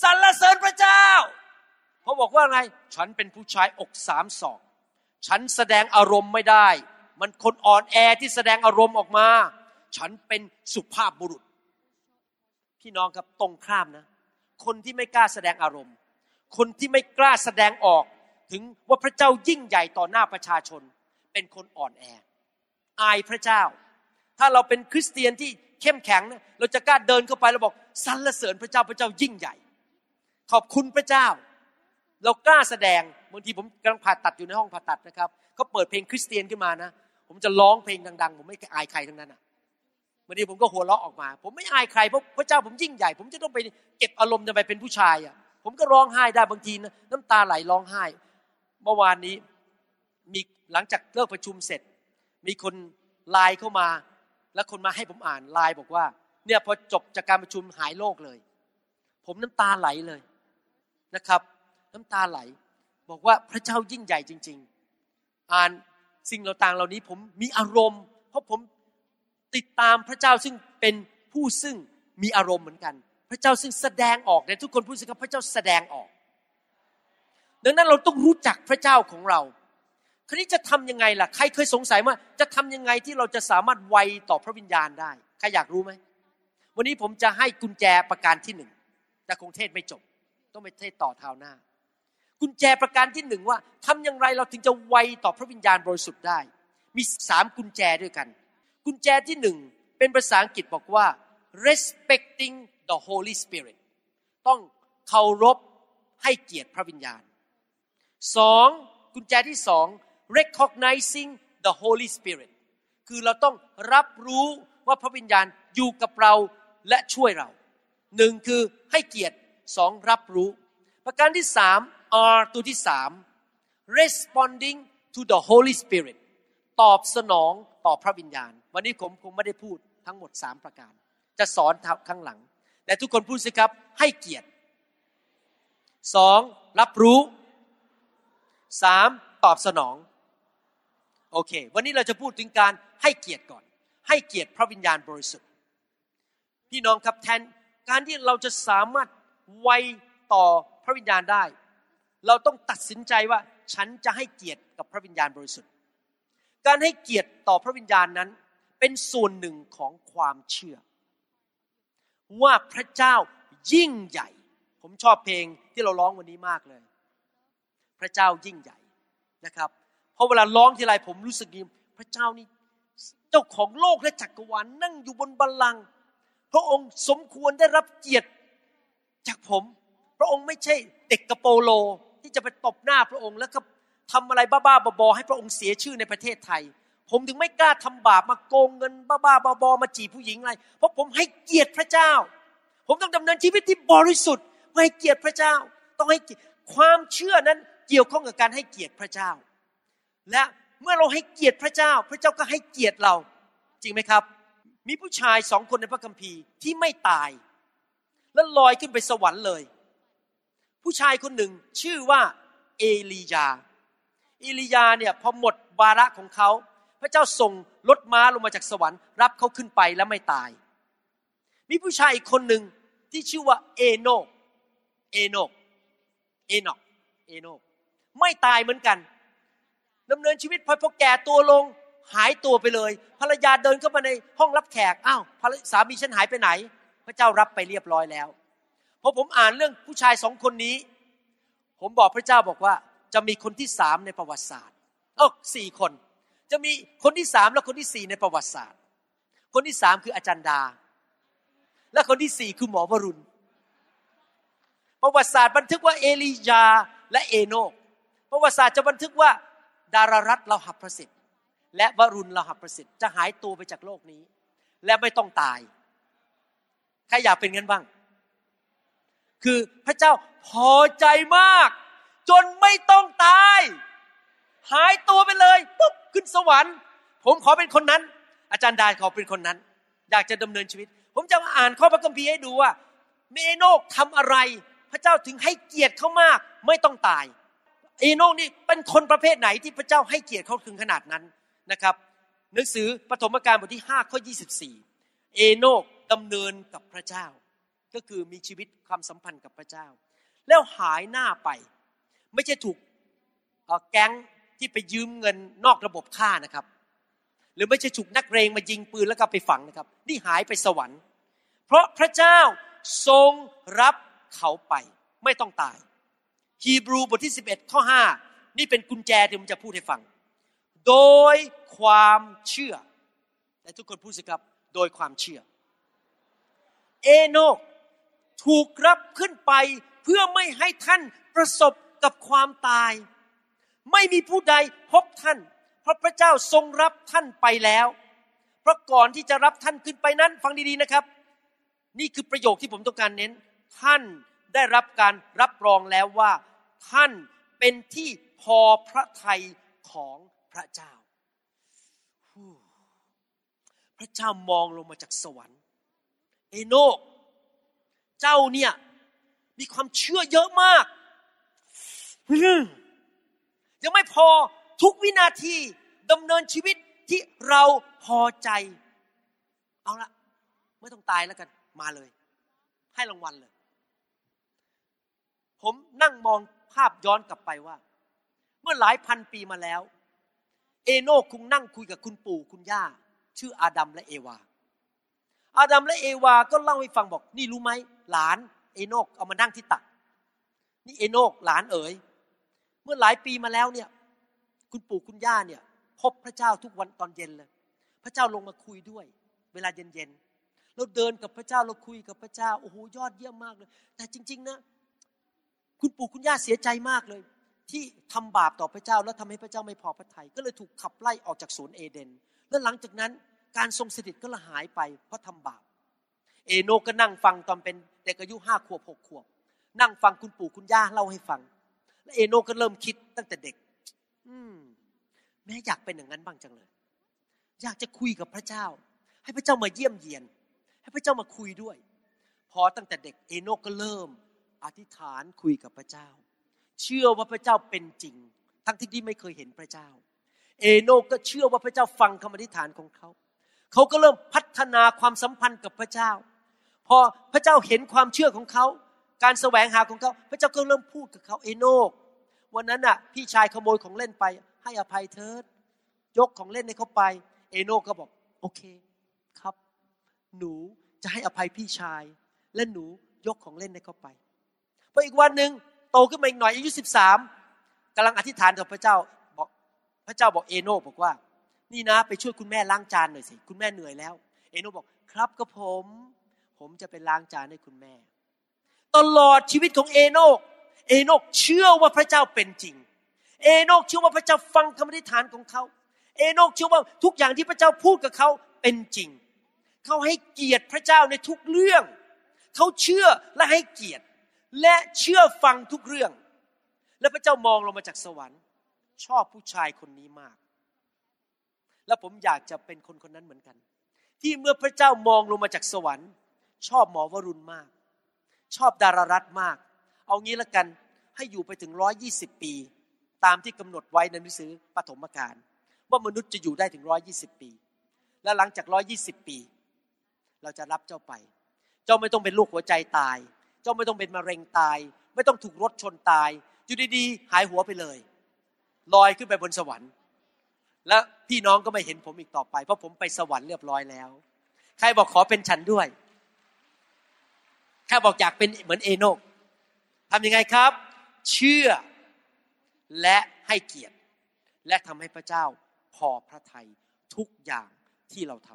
สรรเสริญพระเจ้าเขาบอกว่าไง ฉันเป็นผู้ชายอกสามศอกฉันแสดงอารมณ์ไม่ได้ มันคนอ่อนแอที่แสดงอารมณ์ออกมา ฉันเป็นสุภาพบุรุษ พี่น้องครับตรงข้ามนะ คนที่ไม่กล้าแสดงอารมณ์ คนที่ไม่กล้าแสดงออก ถึงว่าพระเจ้ายิ่งใหญ่ต่อหน้าประชาชน เป็นคนอ่อนแอ อายพระเจ้า ถ้าเราเป็นคริสเตียนที่เข้มแข็งนะเราจะกล้าเดินเข้าไปแล้วบอกสรรเสริญพระเจ้าพระเจ้ายิ่งใหญ่ ขอบคุณพระเจ้า เรากล้าแสดงบางทีผมกำลังผ่าตัดอยู่ในห้องผ่าตัดนะครับเขาเปิดเพลงคริสเตียนขึ้นมานะ ผมจะร้องเพลงดัง ๆ ผมไม่อายใครทั้งนั้นอะ บางทีผมก็หัวเราะออกมา ผมไม่อายใครเพราะพระเจ้าผมยิ่งใหญ่ ผมจะต้องไปเก็บอารมณ์จะไปเป็นผู้ชายอะผมก็ร้องไห้ได้บางทีนะน้ำตาไหลร้องไห้ เมื่อวานนี้มีหลังจากเลิกประชุมเสร็จ มีคนไลน์เข้ามา แล้วคนมาให้ผมอ่านไลน์บอกว่า เนี่ยพอจบจากการประชุมหายโรคเลย ผมน้ำตาไหลเลยนะครับ น้ำตาไหล บอกว่าพระเจ้ายิ่งใหญ่จริง ๆ อ่านสิ่งเราต่างเหล่านี้ผมมีอารมณ์ เพราะผม ติดตามพระเจ้าซึ่งเป็นผู้ซึ่งมีอารมณ์เหมือนกัน พระเจ้าซึ่งแสดงออกในทุกคนพูดสิครับพระเจ้าแสดงออก ดังนั้นเราต้องรู้จักพระเจ้าของเราคราวนี้จะทำยังไงล่ะ ใครเคยสงสัยว่าจะทำยังไงที่เราจะสามารถไวต่อพระวิญญาณได้ ใครอยากรู้ไหม วันนี้ผมจะให้กุญแจประการที่หนึ่ง แต่คงเทศไม่จบ ต้องไปเทศต่อเท้าหน้า กุญแจประการที่หนึ่งว่าทำอย่างไรเราถึงจะไวต่อพระวิญญาณบริสุทธิ์ได้ มีสามกุญแจด้วยกัน กุญแจที่หนึ่งเป็นภาษาอังกฤษบอกว่า respecting the Holy Spirit ต้องเคารพให้เกียรติพระวิญญาณสองกุญแจที่สอง recognizing the Holy Spirit คือเราต้องรับรู้ว่าพระวิญญาณอยู่กับเราและช่วยเราหนึ่งคือให้เกียรติสองรับรู้ ประการที่สาม R ตัวที่สาม responding to the Holy Spirit ตอบสนองต่อพระวิญญาณ วันนี้ผมคงไม่ได้พูดทั้งหมดสามประการ จะสอนข้างหลัง แต่ทุกคนพูดสิครับ ให้เกียรติสองรับรู้สามตอบสนอง โอเค วันนี้เราจะพูดถึงการให้เกียรติก่อน ให้เกียรติพระวิญญาณบริสุทธิ์ พี่น้องครับแทนการที่เราจะสามารถไวต่อพระวิญญาณได้ เราต้องตัดสินใจว่าฉันจะให้เกียรติกับพระวิญญาณบริสุทธิ์ การให้เกียรติต่อพระวิญญาณนั้น เป็นส่วนหนึ่งของความเชื่อ ว่าพระเจ้ายิ่งใหญ่ ผมชอบเพลงที่เราร้องวันนี้มากเลย พระเจ้ายิ่งใหญ่นะครับ เพราะเวลาร้องทีไรผมรู้สึกดีพระเจ้านี่เจ้าของโลกและจักรวาลนั่งอยู่บนบัลลังก์พระองค์สมควรได้รับเกียรติจากผม พระองค์ไม่ใช่เด็กกระโปโลที่จะไปตบหน้าพระองค์แล้วก็ ทำอะไรบ้าๆบอๆให้พระองค์เสียชื่อในประเทศไทย ผมถึงไม่กล้าทำบาปมาโกงเงินบ้าๆบอๆมาจีบผู้หญิงอะไร เพราะผมให้เกียรติพระเจ้า ผมต้องดำเนินชีวิตที่บริสุทธิ์ให้เกียรติพระเจ้า ต้องให้ความเชื่อนั้นเกี่ยวข้องกับการให้เกียรติพระเจ้า และเมื่อเราให้เกียรติพระเจ้า พระเจ้าก็ให้เกียรติเรา จริงไหมครับ มีผู้ชายสองคนในพระคัมภีร์ที่ไม่ตาย แล้วลอยขึ้นไปสวรรค์เลย ผู้ชายคนหนึ่งชื่อว่าเอลียา อลียาเนี่ยพอหมดวาระของเขา พระเจ้าส่งรถม้าลงมาจากสวรรค์รับเขาขึ้นไปแล้วไม่ตาย มีผู้ชายอีกคนหนึ่งที่ชื่อว่าเอโนกเอโนกเอโนกเอโนกไม่ตายเหมือนกันดำเนินชีวิตพอพอแก่ตัวลงหายตัวไปเลย ภรรยาเดินเข้ามาในห้องรับแขกอ้าวสามีฉันหายไปไหน พระเจ้ารับไปเรียบร้อยแล้วพอผมอ่านเรื่องผู้ชายสองคนนี้ ผมบอกพระเจ้าบอกว่า จะมีคนที่สามในประวัติศาสตร์เออสี่คน จะมีคนที่สามและคนที่สี่ในประวัติศาสตร์ คนที่สามคืออาจารย์ดา และคนที่สี่คือหมอวรุณ ประวัติศาสตร์บันทึกว่าเอลียาและเอโนกประวัติศาสตร์จะบันทึกว่าดารารัตเราหับประสิทธิ์ และวรุณเราหับประสิทธิ์จะหายตัวไปจากโลกนี้ และไม่ต้องตาย ใครอยากเป็นงั้นบ้าง คือพระเจ้าพอใจมาก จนไม่ต้องตาย หายตัวไปเลยปุ๊บขึ้นสวรรค์ ผมขอเป็นคนนั้น อาจารย์ดาขอเป็นคนนั้น อยากจะดำเนินชีวิต ผมจะมาอ่านข้อพระคัมภีร์ให้ดูว่าเมโนกทำอะไร พระเจ้าถึงให้เกียรติเขามาก ไม่ต้องตายเอโนกนี่เป็นคนประเภทไหนที่พระเจ้าให้เกียรติเขาถึงขนาดนั้นนะครับ หนังสือปฐมกาลบทที่5ข้อ24 เอโนกดำเนินกับพระเจ้า ก็คือมีชีวิตความสัมพันธ์กับพระเจ้า แล้วหายหน้าไป ไม่ใช่ถูกแก๊งที่ไปยืมเงินนอกระบบฆ่านะครับ หรือไม่ใช่ถูกนักเรงมายิงปืนแล้วก็ไปฝังนะครับ นี่หายไปสวรรค์ เพราะพระเจ้าทรงรับเขาไป ไม่ต้องตาย ฮีบรูบทที่ 11 ข้อ 5 นี่เป็นกุญแจที่ผมจะพูดให้ฟัง โดยความเชื่อแต่ทุกคนพูดสิครับโดยความเชื่อ เอโนถูกรับขึ้นไปเพื่อไม่ให้ท่านประสบ กับความตาย ไม่มีผู้ใดพบท่าน เพราะพระเจ้าทรงรับท่านไปแล้ว เพราะก่อนที่จะรับท่านขึ้นไปนั้นฟังดีๆนะครับ นี่คือประโยคที่ผมต้องการเน้น ท่านได้รับการรับรองแล้วว่า ท่านเป็นที่พอพระทัยของพระเจ้า พระเจ้ามองลงมาจากสวรรค์ เอโนก เจ้าเนี่ยมีความเชื่อเยอะมาก ยังไม่พอทุกวินาทีดำเนินชีวิตที่เราพอใจ เอาละไม่ต้องตายแล้วกันมาเลย ให้รางวัลเลย ผมนั่งมองภาพย้อนกลับไปว่า เมื่อหลายพันปีมาแล้ว เอโนคงนั่งคุยกับคุณปู่คุณย่า ชื่ออาดัมและเอวา อาดัมและเอวาก็เล่าให้ฟังบอก นี่รู้ไหมหลาน เอโนกเอามานั่งที่ตัก นี่เอโนกหลานเอ๋ย เมื่อหลายปีมาแล้วเนี่ย คุณปู่คุณย่าเนี่ย พบพระเจ้าทุกวันตอนเย็นเลย พระเจ้าลงมาคุยด้วย เวลาเย็นๆเราเดินกับพระเจ้าเราคุยกับพระเจ้าโอ้โหยอดเยี่ยมมากเลย แต่จริง ๆนะ คุณปู่คุณย่าเสียใจมากเลย ที่ทำบาปต่อพระเจ้าแล้วทำให้พระเจ้าไม่พอพระทยัยก็เลยถูกขับไล่ออกจากสวนเอเดน แล้วหลังจากนั้นการทรงสถิตก็ละหายไป เพราะทำบาป เอโนก็นั่งฟังตอนเป็นเด็กอายุห้าขวบหกขวบ นั่งฟังคุณปู่คุณย่าเล่าให้ฟัง แล้วเอโนก็เริ่มคิดตั้งแต่เด็ก อืมแม่อยากเป็นอย่างนั้นบ้างจังเลย อยากจะคุยกับพระเจ้า ให้พระเจ้ามาเยี่ยมเยียน ให้พระเจ้ามาคุยด้วย พอตั้งแต่เด็กเอโนกก็เริ่ม อธิษฐานคุยกับพระเจ้า เชื่อว่าพระเจ้าเป็นจริง ทั้งที่ที่ไม่เคยเห็นพระเจ้า เอโนกก็เชื่อว่าพระเจ้าฟังคำอธิษฐานของเขา เขาก็เริ่มพัฒนาความสัมพันธ์กับพระเจ้า พอพระเจ้าเห็นความเชื่อของเขาการแสวงหาของเขา พระเจ้าก็เริ่มพูดกับเขาเอโนก วันนั้นน่ะ พี่ชายขโมยของเล่นไป ให้อภัยเถิดยกของเล่นให้เขาไป เอโนก็บอก โอเคครับ หนูจะให้อภัยพี่ชาย และหนูยกของเล่นให้เขาไปพออีกวันหนึ่งโตขึ้นมาอีกหน่อยอายุสิบสามกำลังอธิษฐานกับพระเจ้าบอกพระเจ้าบอกเอโนบอกว่า นี่นะ ไปช่วยคุณแม่ล้างจานหน่อยสิคุณแม่เหนื่อยแล้ว เอโนบอกครับก็ผม ผมจะไปล้างจานให้คุณแม่ ตลอดชีวิตของเอโน เอโนกเชื่อว่าพระเจ้าเป็นจริง เอโนกเชื่อว่าพระเจ้าฟังคำอธิษฐานของเขา เอโนกเชื่อว่าทุกอย่างที่พระเจ้าพูดกับเขาเป็นจริง เขาให้เกียรติพระเจ้าในทุกเรื่อง เขาเชื่อและให้เกียรติ และเชื่อฟังทุกเรื่อง และพระเจ้ามองลงมาจากสวรรค์ ชอบผู้ชายคนนี้มาก และผมอยากจะเป็นคนคนนั้นเหมือนกัน ที่เมื่อพระเจ้ามองลงมาจากสวรรค์ ชอบหมอวรุณมาก ชอบดารารัตมาก เอางี้ละกันให้อยู่ไปถึงร้อยี่สิบปี ตามที่กำหนดไว้ในหนังสือปฐมกาลว่ามนุษย์จะอยู่ได้ถึงร้อยี่สิบปี และหลังจากร้อยี่สิบปี เราจะรับเจ้าไป เจ้าไม่ต้องเป็นลูกหัวใจตาย เจ้าไม่ต้องเป็นมะเร็งตาย ไม่ต้องถูกรถชนตาย อยู่ดีๆหายหัวไปเลย ลอยขึ้นไปบนสวรรค์ และพี่น้องก็ไม่เห็นผมอีกต่อไป เพราะผมไปสวรรค์เรียบร้อยแล้ว ใครบอกขอเป็นฉันด้วย แค่บอกอยากเป็นเหมือนเอโนก ทำยังไงครับ เชื่อและให้เกียรติ และทำให้พระเจ้าพอพระทัยทุกอย่างที่เราท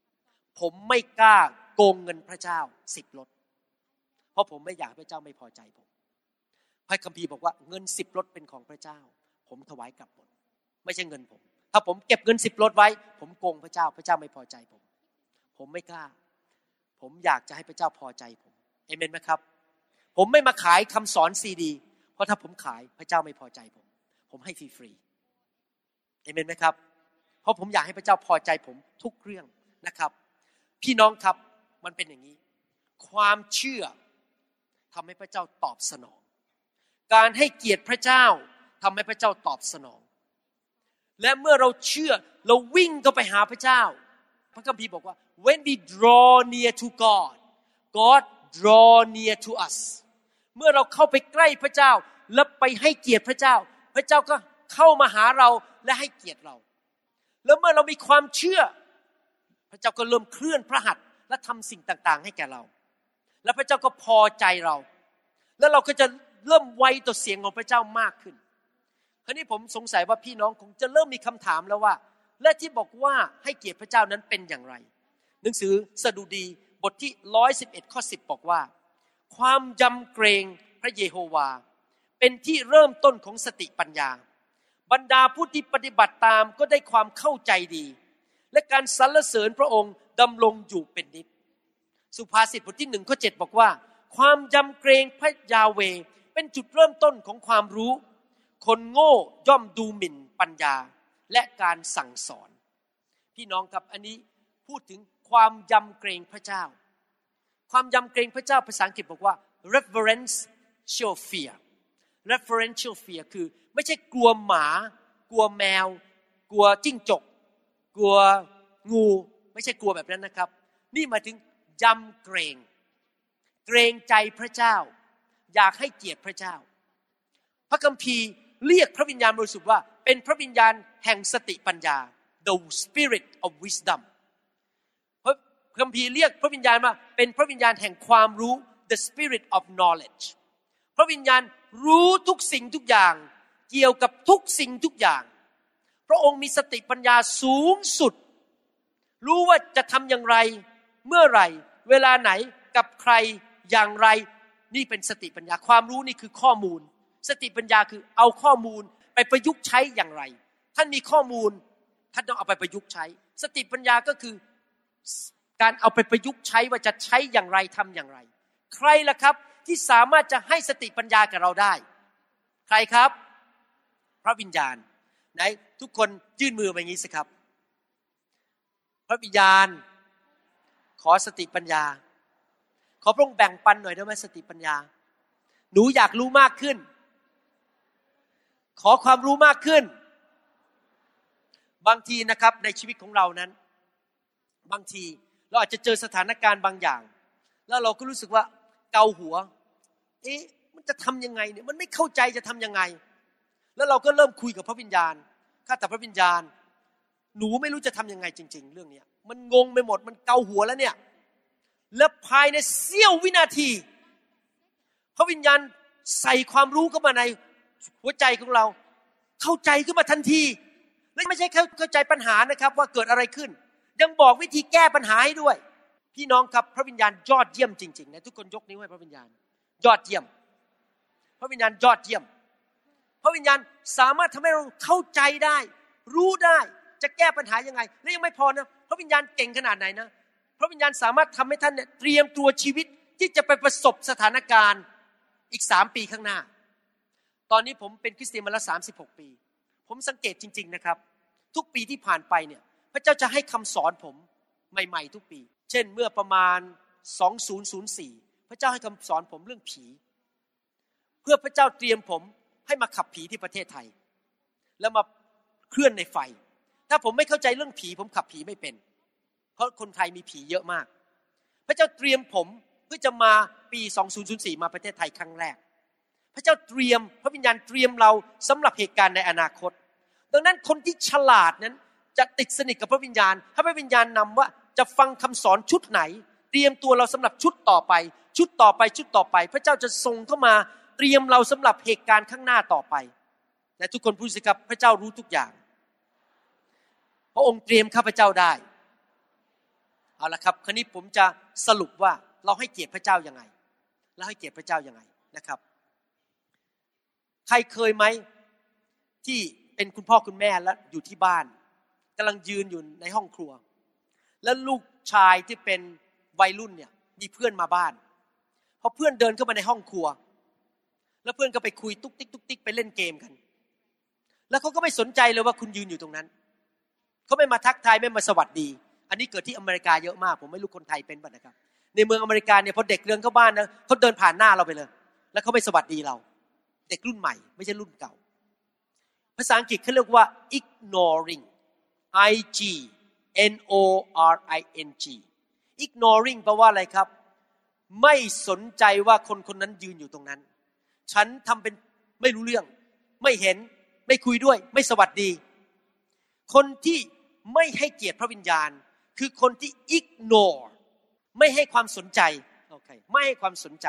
ำผมไม่กล้าโกงเงินพระเจ้าสิบลด เพราะผมไม่อยากพระเจ้าไม่พอใจผม พระคัมภีร์บอกว่าเงินสิบลดเป็นของพระเจ้า ผมถวายกลับหมดไม่ใช่เงินผม ถ้าผมเก็บเงินสิบลดไว้ ผมโกงพระเจ้าพระเจ้าไม่พอใจผม ผมไม่กล้า ผมอยากจะให้พระเจ้าพอใจผมเอเมนไหมครับ ผมไม่มาขายคำสอนซีดี เพราะถ้าผมขายพระเจ้าไม่พอใจผม ผมให้ฟรีๆเอเมนไหมครับ เพราะผมอยากให้พระเจ้าพอใจผมทุกเรื่องนะครับ พี่น้องครับมันเป็นอย่างนี้ ความเชื่อทำให้พระเจ้าตอบสนอง การให้เกียรติพระเจ้าทำให้พระเจ้าตอบสนอง และเมื่อเราเชื่อเราวิ่งเข้าไปหาพระเจ้า พระคัมภีร์บอกว่า when we draw near to God God draw near to us เมื่อเราเข้าไปใกล้พระเจ้า และไปให้เกียรติพระเจ้า พระเจ้าก็เข้ามาหาเราและให้เกียรติเรา แล้วเมื่อเรามีความเชื่อ พระเจ้าก็เริ่มเคลื่อนพระหัตถ์และทำสิ่งต่างๆ ให้แก่เรา แล้วพระเจ้าก็พอใจเรา แล้วเราก็จะเริ่มไวต่อเสียงของพระเจ้ามากขึ้นคราวนี้ผมสงสัยว่าพี่น้องคงจะเริ่มมีคำถามแล้วว่า และที่บอกว่าให้เกียรติพระเจ้านั้นเป็นอย่างไร หนังสือสดุดีบทที่ร้อยสิบเอ็ดข้อสิบบอกว่า ความยำเกรงพระเยโฮวา เป็นที่เริ่มต้นของสติปัญญา บรรดาผู้ที่ปฏิบัติตามก็ได้ความเข้าใจดี และการสรรเสริญพระองค์ดำรงอยู่เป็นนิจสุภาษิตบทที่หนึ่งข้อเจ็ดบอกว่า ความยำเกรงพระยาเวเป็นจุดเริ่มต้นของความรู้ คนโง่ย่อมดูหมิ่นปัญญาและการสั่งสอน พี่น้องครับอันนี้พูดถึงความยำเกรงพระเจ้า ความยำเกรงพระเจ้าภาษาอังกฤษบอกว่า reverential fear reverential fear คือไม่ใช่กลัวหมา กลัวแมว กลัวจิ้งจก กลัวงู ไม่ใช่กลัวแบบนั้นนะครับ นี่หมายถึงยำเกรง เกรงใจพระเจ้า อยากให้เกียรติพระเจ้า พระคัมภีร์เรียกพระวิญญาณบริสุทธิ์ว่า เป็นพระวิญญาณแห่งสติปัญญา the spirit of wisdom พระคัมภีร์เรียกพระวิญญาณว่าเป็นพระวิญญาณแห่งความรู้ the spirit of knowledge พระวิญญาณรู้ทุกสิ่งทุกอย่าง เกี่ยวกับทุกสิ่งทุกอย่าง พระองค์มีสติปัญญาสูงสุด รู้ว่าจะทำอย่างไร เมื่อไหร่ เวลาไหนกับใครอย่างไร นี่เป็นสติปัญญาความรู้นี่คือข้อมูล สติปัญญาคือเอาข้อมูลไปประยุกต์ใช้อย่างไร ท่านมีข้อมูลท่านต้องเอาไปประยุกต์ใช้ สติปัญญาก็คือ การเอาไปประยุกต์ใช้ว่าจะใช้อย่างไรทำอย่างไร ใครล่ะครับที่สามารถจะให้สติปัญญากับเราได้ ใครครับ พระวิญญาณไหนทุกคนยื่นมือมาอย่างนี้สิครับ พระวิญญาณ ขอสติปัญญา ขอพระองค์แบ่งปันหน่อยได้ไหมสติปัญญา หนูอยากรู้มากขึ้น ขอความรู้มากขึ้น บางทีนะครับในชีวิตของเรานั้น บางที เราอาจจะเจอสถานการณ์บางอย่าง แล้วเราก็รู้สึกว่าเกาหัว เอ๊ะมันจะทำยังไงเนี่ยมันไม่เข้าใจจะทำยังไง แล้วเราก็เริ่มคุยกับพระวิญญาณข้าแต่พระวิญญาณ หนูไม่รู้จะทำยังไงจริง ๆ เรื่องเนี้ยมันงงไปหมดมันเกาหัวแล้วเนี่ยแล้วภายในเสี้ยววินาที พระวิญญาณใส่ความรู้เข้ามาในหัวใจของเรา เข้าใจขึ้นมาทันที และไม่ใช่แค่เข้าใจปัญหานะครับว่าเกิดอะไรขึ้น ยังบอกวิธีแก้ปัญหาให้ด้วย พี่น้องครับพระวิญญาณยอดเยี่ยมจริงๆนะทุกคนยกนิ้วให้พระวิญญาณ ยอดเยี่ยม พระวิญญาณยอดเยี่ยม พระวิญญาณสามารถทำให้เราเข้าใจได้ รู้ได้จะแก้ปัญหายังไง และยังไม่พอนะพระวิญญาณเก่งขนาดไหนนะพระวิญญาณสามารถทำให้ท่านเนี่ยเตรียมตัวชีวิตที่จะไปประสบสถานการณ์อีกสามปีข้างหน้า ตอนนี้ผมเป็นคริสเตียนมาแล้วสามสิบหกปี ผมสังเกตจริง ๆนะครับ ทุกปีที่ผ่านไปเนี่ย พระเจ้าจะให้คำสอนผมใหม่ ๆ ทุกปี เช่นเมื่อประมาณ 2004 พระเจ้าให้คำสอนผมเรื่องผี เพื่อพระเจ้าเตรียมผมให้มาขับผีที่ประเทศไทย แล้วมาเคลื่อนในไฟ ถ้าผมไม่เข้าใจเรื่องผี ผมขับผีไม่เป็น เพราะคนไทยมีผีเยอะมาก พระเจ้าเตรียมผมเพื่อจะมาปี 2004 มาประเทศไทยครั้งแรก พระเจ้าเตรียมพระวิญญาณเตรียมเราสำหรับเหตุการณ์ในอนาคต ดังนั้นคนที่ฉลาดนั้น จะติดสนิทกับพระวิญญาณถ้พระวิญญาณนำว่าจะฟังคำสอนชุดไหน เตรียมตัวเราสำหรับชุดต่อไป ชุดต่อไปชุดต่อไป พระเจ้าจะทรงเข้ามาเตรียมเราสำหรับเหตุการณ์ข้างหน้าต่อไปแต่ทุกคนพูดสิครับพระเจ้ารู้ทุกอย่าง พระองค์เตรียมข้าพเจ้าได้เอาละครับ คราวนี้ผมจะสรุปว่าเราให้เกียรติพระเจ้ายังไงเราให้เกียรติพระเจ้ายังไงนะครับ ใครเคยไหมที่เป็นคุณพ่อคุณแม่แล้วอยู่ที่บ้าน กำลังยืนอยู่ในห้องครัว แล้วลูกชายที่เป็นวัยรุ่นเนี่ยมีเพื่อนมาบ้านพอเพื่อนเดินเข้ามาในห้องครัว แล้วเพื่อนก็ไปคุยตุ๊กติ๊กตุ๊กติ๊กไปเล่นเกมกัน แล้วเขาก็ไม่สนใจเลยว่าคุณยืนอยู่ตรงนั้นเขาไม่มาทักทายไม่มาสวัสดี อันนี้เกิดที่อเมริกาเยอะมาก ผมไม่รู้คนไทยเป็นป่ะนะครับ ในเมืองอเมริกาเนี่ยพอเด็กเดินเข้าบ้านนะเขาเดินผ่านหน้าเราไปเลย แล้วเขาไม่สวัสดีเรา เด็กรุ่นใหม่ ไม่ใช่รุ่นเก่า ภาษาอังกฤษเขาเรียกว่า ignoring I G N O R I N G ignoring แปลว่าอะไรครับ ไม่สนใจว่าคนคนนั้นยืนอยู่ตรงนั้น ฉันทำเป็นไม่รู้เรื่อง ไม่เห็น ไม่คุยด้วย ไม่สวัสดี คนที่ไม่ให้เกียรติพระวิญญาณ คือคนที่ ignore ไม่ให้ความสนใจโอเคไม่ให้ความสนใจ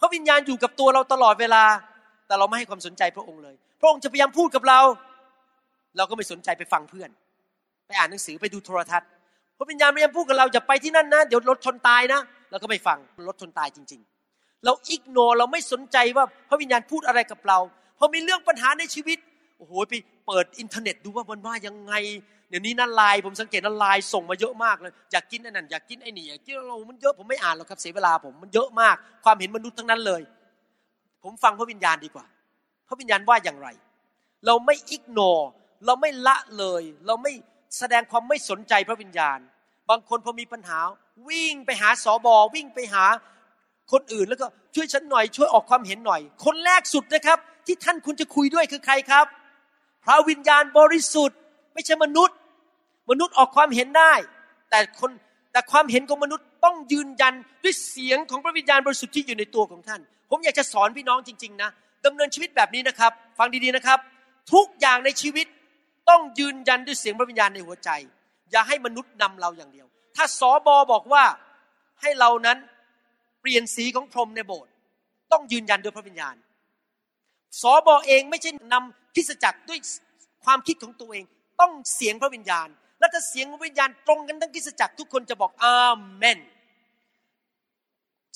พระวิญญาณอยู่กับตัวเราตลอดเวลา แต่เราไม่ให้ความสนใจพระองค์เลย พระองค์จะพยายามพูดกับเรา เราก็ไม่สนใจไปฟังเพื่อน ไปอ่านหนังสือไปดูโทรทัศน์พระวิญญาณพยายามพูดกับเราจะไปที่นั่นนะ เดี๋ยวรถชนตายนะเราก็ไม่ฟังรถชนตายจริง ๆ เรา ignore เราไม่สนใจว่าพระวิญญาณพูดอะไรกับเราพอมีเรื่องปัญหาในชีวิตโอ้โหไปเปิดอินเทอร์เน็ตดูว่ามันว่ายังไง เดี๋ยวนี้นั่นไลน์ผมสังเกตนั่นไลน์ส่งมาเยอะมากเลยอยากกินไอ้นั่นอยากกินไอ้นี่อยากกินเรามันเยอะผมไม่อ่านหรอกครับเสียเวลาผมมันเยอะมาก ความเห็นมนุษย์ทั้งนั้นเลย ผมฟังพระวิญญาณดีกว่า พระวิญญาณว่าอย่างไร เราไม่อิกโนเราไม่ละเลย เราไม่ แสดงความไม่สนใจพระวิญญาณ บางคนพอมีปัญหา วิ่งไปหาสอบอวิ่งไปหาคนอื่นแล้วก็ช่วยฉันหน่อยช่วยออกความเห็นหน่อย คนแรกสุดนะครับ ที่ท่านคุณจะคุยด้วยคือใครครับ พระวิญญาณบริสุทธิ์ ไม่ใช่มนุษย์ มนุษย์ออกความเห็นได้ แต่คนแต่ความเห็นของมนุษย์ต้องยืนยันด้วยเสียงของพระวิญญาณบริสุทธิ์ที่อยู่ในตัวของท่าน ผมอยากจะสอนพี่น้องจริง ๆ นะดำเนินชีวิตแบบนี้นะครับ ฟังดีๆนะครับ ทุกอย่างในชีวิต ต้องยืนยันด้วยเสียงพระวิญญาณในหัวใจ อย่าให้มนุษย์นำเราอย่างเดียว ถ้าสอบอบอกว่าให้เรานั้นเปลี่ยนสีของพรมในโบสถ์ต้องยืนยันด้วยพระวิญญาณสอบอเองไม่ใช่นำคริสจักรด้วยความคิดของตัวเอง ต้องเสียงพระวิญญาณ และถ้าเสียงพระวิญญาณตรงกันทั้งคิสจักรทุกคนจะบอกอาเมน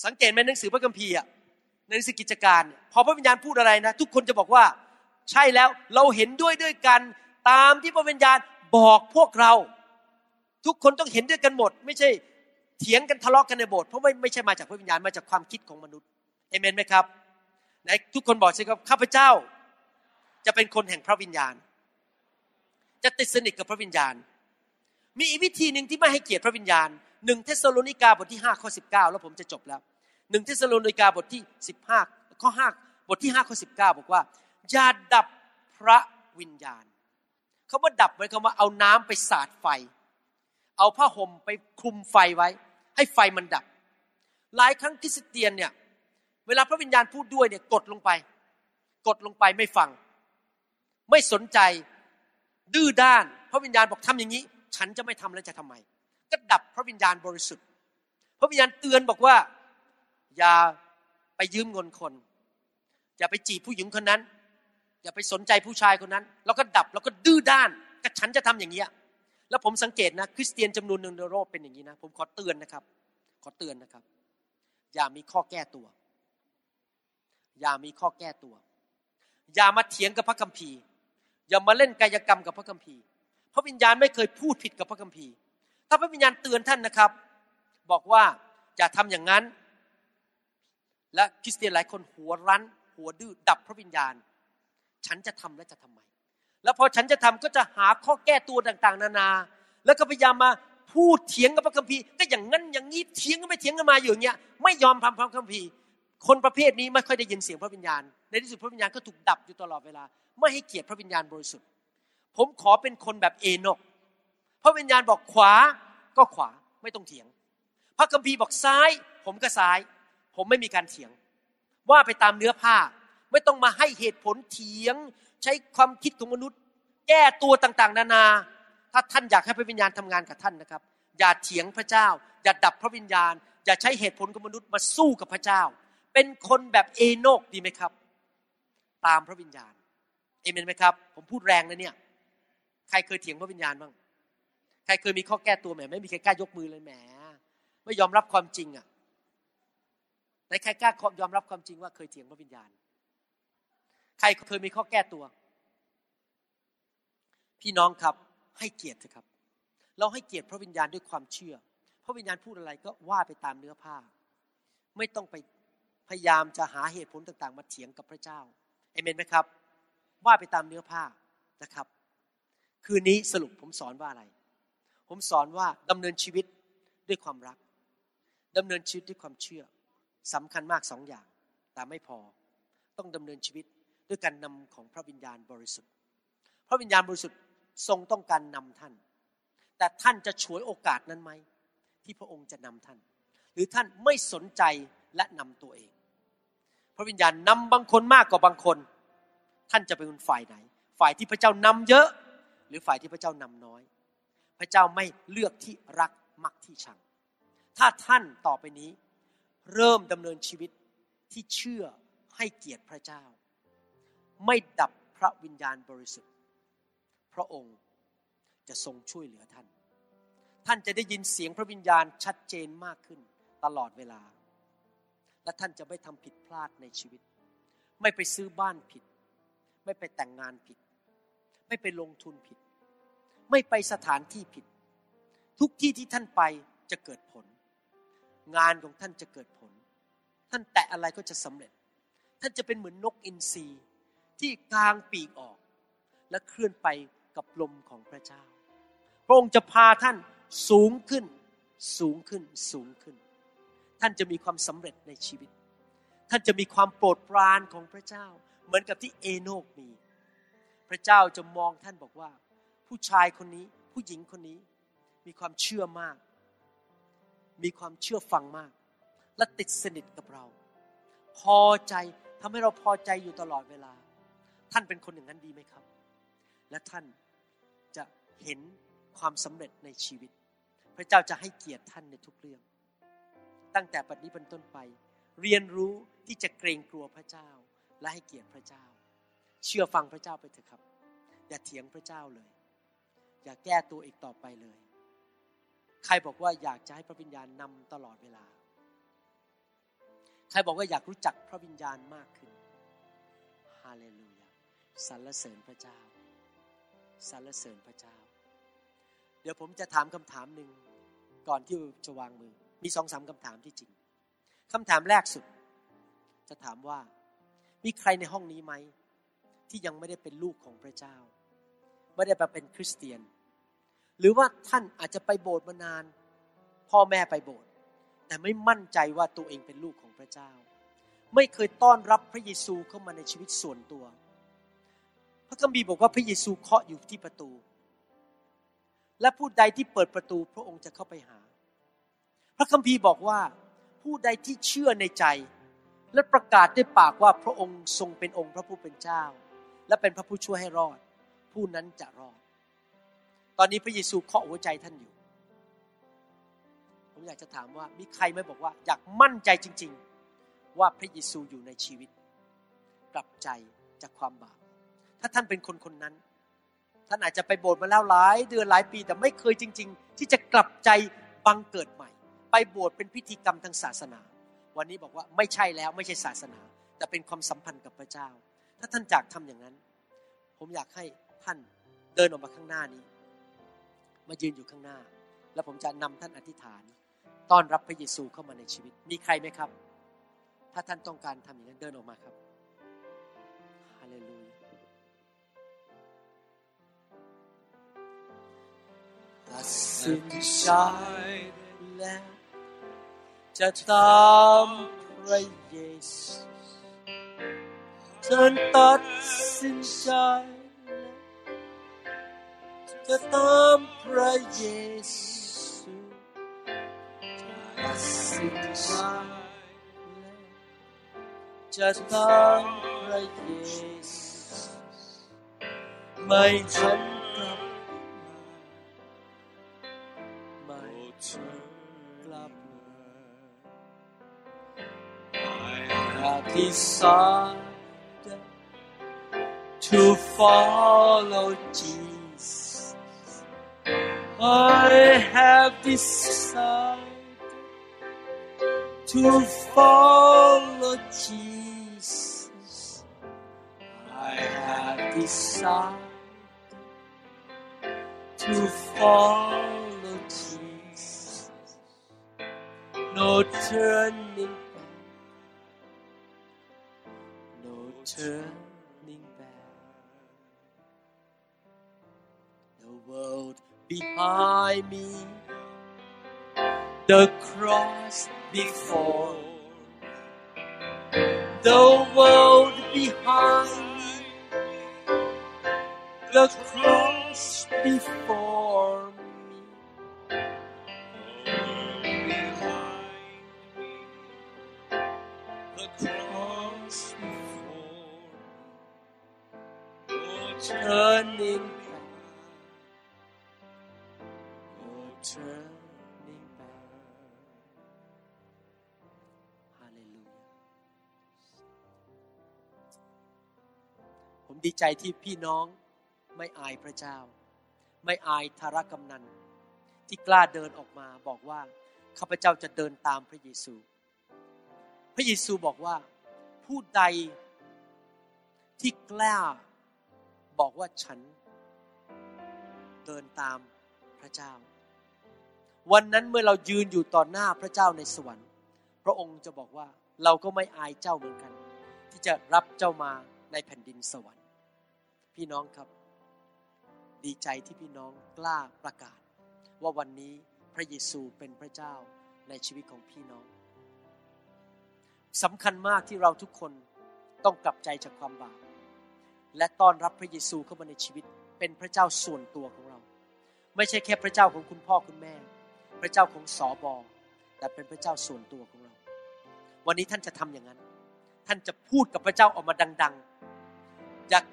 สังเกตไหมหนังสือพระคัมภีร์ในหนังสือกิจการ พอพระวิญญาณพูดอะไรนะ ทุกคนจะบอกว่า ใช่แล้วเราเห็นด้วยด้วยกัน ตามที่พระวิญญาณบอกพวกเรา ทุกคนต้องเห็นด้วยกันหมด ไม่ใช่เถียงกันทะเลาะกันในโบสถ์เพราะไม่ไม่ใช่มาจากพระวิญญาณมาจากความคิดของมนุษย์อาเมนไหมครับไหนทุกคนบอกสิครับข้าพเจ้า จะเป็นคนแห่งพระวิญญาณ จะติดสนิทกับพระวิญญาณ มีอีกวิธีหนึ่งที่ไม่ให้เกียรติพระวิญญาณหนึ่งเธสะโลนิกาบทที่5ข้อ19 แล้วผมจะจบแล้วหนึ่งเธสะโลนิกาบทที่15ข้อ5บทที่5ข้อ19 บอกว่าอย่าดับพระวิญญาณ เขาว่าดับหมายความว่าเอาน้ำไปสาดไฟ เอาผ้าห่มไปคลุมไฟไว้ ให้ไฟมันดับ หลายครั้งคริสเตียนเนี่ยเวลาพระวิญญาณพูดด้วยเนี่ยกดลงไป กดลงไปไม่ฟัง ไม่สนใจดื้อด้าน พระวิญญาณบอกทำอย่างนี้ ฉันจะไม่ทำแล้วจะทำไม ก็ดับพระวิญญาณบริสุทธิ์ พระวิญญาณเตือนบอกว่า อย่าไปยืมเงินคน อย่าไปจีบผู้หญิงคนนั้น อย่าไปสนใจผู้ชายคนนั้น แล้วก็ดับแล้วก็ดื้อด้านก็ฉันจะทำอย่างนี้ยแล้วผมสังเกตนะ คริสเตียนจำนวนหนึ่งในโลกเป็นอย่างนี้นะ ผมขอเตือนนะครับ ขอเตือนนะครับ อย่ามีข้อแก้ตัว อย่ามีข้อแก้ตัว อย่ามาเถียงกับพระคัมภีร์ อย่ามาเล่นกายกรรมกับพระคัมภีร์พระวิญญาณไม่เคยพูดผิดกับพระคัมภีร์ ถ้าพระวิญญาณเตือนท่านนะครับ บอกว่าอย่าทำอย่างนั้น และคริสเตียนหลายคนหัวรั้น หัวดื้อดับพระวิญญาณ ฉันจะทำและจะทำไม แล้วพอฉันจะทำก็จะหาข้อแก้ตัวต่าง ๆ นานา แล้วก็พยายามมาพูดเถียงกับพระคัมภีร์ก็อย่างนั้นอย่างนี้เถียงกันไปเถียงกันมาอยู่อย่างเงี้ยไม่ยอมทำพระคัมภีร์ คนประเภทนี้ไม่ค่อยได้ยินเสียงพระวิญญาณ ในที่สุดพระวิญญาณก็ถูกดับอยู่ตลอดเวลา ไม่ให้เกียรติพระวิญญาณบริสุทธิ์ ผมขอเป็นคนแบบเอนกพระวิญญาณบอกขวาก็ขวาไม่ต้องเถียง พระคัมภีร์บอกซ้าย ผมก็ซ้าย ผมไม่มีการเถียง ว่าไปตามเนื้อผ้า ไม่ต้องมาให้เหตุผลเถียง ใช้ความคิดของมนุษย์ แก้ตัวต่างๆ นานา ถ้าท่านอยากให้พระวิญญาณทำงานกับท่านนะครับ อย่าเถียงพระเจ้า อย่าดับพระวิญญาณ อย่าใช้เหตุผลของมนุษย์มาสู้กับพระเจ้า เป็นคนแบบเอโนกดีไหมครับ ตามพระวิญญาณเอเมนไหมครับ ผมพูดแรงนะเนี่ย ใครเคยเถียงพระวิญญาณบ้างใครเคยมีข้อแก้ตัวแหมไม่มีใครกล้ายกมือเลยแหมไม่ยอมรับความจริงอะไหนใครกล้ายอมรับความจริงว่าเคยเถียงพระวิญญาณ ใครเคยมีข้อแก้ตัว พี่น้องครับ ให้เกียรติครับ เราให้เกียรติพระวิญญาณด้วยความเชื่อ พระวิญญาณพูดอะไรก็ว่าไปตามเนื้อผ้า ไม่ต้องไปพยายามจะหาเหตุผลต่าง ๆ มาเถียงกับพระเจ้าเอเมนไหมครับ ว่าไปตามเนื้อผ้านะครับ คืนนี้สรุปผมสอนว่าอะไร ผมสอนว่าดำเนินชีวิตด้วยความรักดำเนินชีวิตด้วยความเชื่อสำคัญมากสองอย่าง แต่ไม่พอ ต้องดำเนินชีวิต ด้วยการนำของพระวิญญาณบริสุทธิ์ พระวิญญาณบริสุทธิ์ทรงต้องการนำท่าน แต่ท่านจะฉวยโอกาสนั้นไหม ที่พระองค์จะนำท่าน หรือท่านไม่สนใจและนำตัวเอง พระวิญญาณนำบางคนมากกว่าบางคน ท่านจะเป็นฝ่ายไหน ฝ่ายที่พระเจ้านำเยอะ หรือฝ่ายที่พระเจ้านำน้อย พระเจ้าไม่เลือกที่รักมักที่ชัง ถ้าท่านต่อไปนี้ เริ่มดำเนินชีวิตที่เชื่อให้เกียรติพระเจ้า ไม่ดับพระวิญญาณบริสุทธิ์ พระองค์จะทรงช่วยเหลือท่าน ท่านจะได้ยินเสียงพระวิญญาณชัดเจนมากขึ้นตลอดเวลา และท่านจะไม่ทำผิดพลาดในชีวิต ไม่ไปซื้อบ้านผิด ไม่ไปแต่งงานผิด ไม่ไปลงทุนผิด ไม่ไปสถานที่ผิด ทุกที่ที่ท่านไปจะเกิดผล งานของท่านจะเกิดผล ท่านแตะอะไรก็จะสำเร็จ ท่านจะเป็นเหมือนนกอินทรี ที่กลางปีกออก และเคลื่อนไปกับลมของพระเจ้า พระองค์จะพาท่านสูงขึ้น สูงขึ้น สูงขึ้น ท่านจะมีความสำเร็จในชีวิต ท่านจะมีความโปรดปรานของพระเจ้า เหมือนกับที่เอโนกมี พระเจ้าจะมองท่านบอกว่า ผู้ชายคนนี้ ผู้หญิงคนนี้ มีความเชื่อมาก มีความเชื่อฟังมาก และติดสนิทกับเรา พอใจทำให้เราพอใจอยู่ตลอดเวลา ท่านเป็นคนอย่างนั้นดีไหมครับ และท่านจะเห็นความสำเร็จในชีวิต พระเจ้าจะให้เกียรติท่านในทุกเรื่อง ตั้งแต่ปัจจุบันต้นไป เรียนรู้ที่จะเกรงกลัวพระเจ้า และให้เกียรติพระเจ้า เชื่อฟังพระเจ้าไปเถอะครับ อย่าเถียงพระเจ้าเลย อย่าแก้ตัวอีกต่อไปเลย ใครบอกว่าอยากจะให้พระวิญญาณนำตลอดเวลา ใครบอกว่าอยากรู้จักพระวิญญาณมากขึ้นฮาเลลูยา สรรเสริญพระเจ้าสรรเสริญพระเจ้า เดี๋ยวผมจะถามคำถามหนึ่งก่อนที่จะวางมือ มีสองสามคำถามที่จริงคำถามแรกสุด จะถามว่า มีใครในห้องนี้ไหม ที่ยังไม่ได้เป็นลูกของพระเจ้า ไม่ได้มาเป็นคริสเตียน หรือว่าท่านอาจจะไปโบสถ์มานาน พ่อแม่ไปโบสถ์แต่ไม่มั่นใจว่าตัวเองเป็นลูกของพระเจ้า ไม่เคยต้อนรับพระเยซูเข้ามาในชีวิตส่วนตัว ระคัมภีร์บอกว่าพระเยซูเคาะอยู่ที่ประตู และผู้ใดที่เปิดประตูพระองค์จะเข้าไปหา พระคัมภีร์บอกว่า ผู้ใดที่เชื่อในใจ และประกาศด้วยปากว่าพระองค์ทรงเป็นองค์พระผู้เป็นเจ้า และเป็นพระผู้ช่วยให้รอด ผู้นั้นจะรอด ตอนนี้พระเยซูเคาะหัวใจท่านอยู่ผมอยากจะถามว่ามีใครไหมบอกว่าอยากมั่นใจจริง ๆ ว่าพระเยซูอยู่ในชีวิต กลับใจจากความบาป ถ้าท่านเป็นคนคนนั้น ท่านอาจจะไปโบสถ์มาแล้วหลาย เดือนหลายปีแต่ไม่เคยจริง ๆ ที่จะกลับใจบังเกิดใหม่ ไปโบสถ์เป็นพิธีกรรมทางศาสนา วันนี้บอกว่าไม่ใช่แล้วไม่ใช่ศาสนา แต่เป็นความสัมพันธ์กับพระเจ้า ถ้าท่านอยากทำอย่างนั้น ผมอยากให้ท่านเดินออกมาข้างหน้านี้ มายืนอยู่ข้างหน้า แล้วผมจะนำท่านอธิษฐาน ต้อนรับพระเยซูเข้ามาในชีวิต มีใครไหมครับ ถ้าท่านต้องการทำอย่างนั้นเดินออกมาครับฮาเลลู ตัดสินใจแล้ว จะตามพระเยซูฉันตัดสินใจแล้วจะตามพระเยซูตัดสินใจแล้วจะตามพระเยซูไม่หัน I decided to follow Jesus. I have decided to follow Jesus. I have decided to follow Jesus. No turning turning back. The world behind me, the cross before. The world behind me, the cross before ใจที่พี่น้องไม่อายพระเจ้า ไม่อายธารกำนัน ที่กล้าเดินออกมาบอกว่าข้าพเจ้าจะเดินตามพระเยซู พระเยซูบอกว่า ผู้ใดที่กล้าบอกว่าฉันเดินตามพระเจ้า วันนั้นเมื่อเรายืนอยู่ต่อหน้าพระเจ้าในสวรรค์ พระองค์จะบอกว่าเราก็ไม่อายเจ้าเหมือนกัน ที่จะรับเจ้ามาในแผ่นดินสวรรค์ พี่น้องครับ ดีใจที่พี่น้องกล้าประกาศ ว่าวันนี้พระเยซูเป็นพระเจ้าในชีวิตของพี่น้องสำคัญมากที่เราทุกคนต้องกลับใจจากความบาปและต้อนรับพระเยซูเข้ามาในชีวิต เป็นพระเจ้าส่วนตัวของเรา ไม่ใช่แค่พระเจ้าของคุณพ่อคุณแม่ พระเจ้าของสอบอแต่เป็นพระเจ้าส่วนตัวของเรา วันนี้ท่านจะทำอย่างนั้น ท่านจะพูดกับพระเจ้าออกมาดัง ๆ อยาก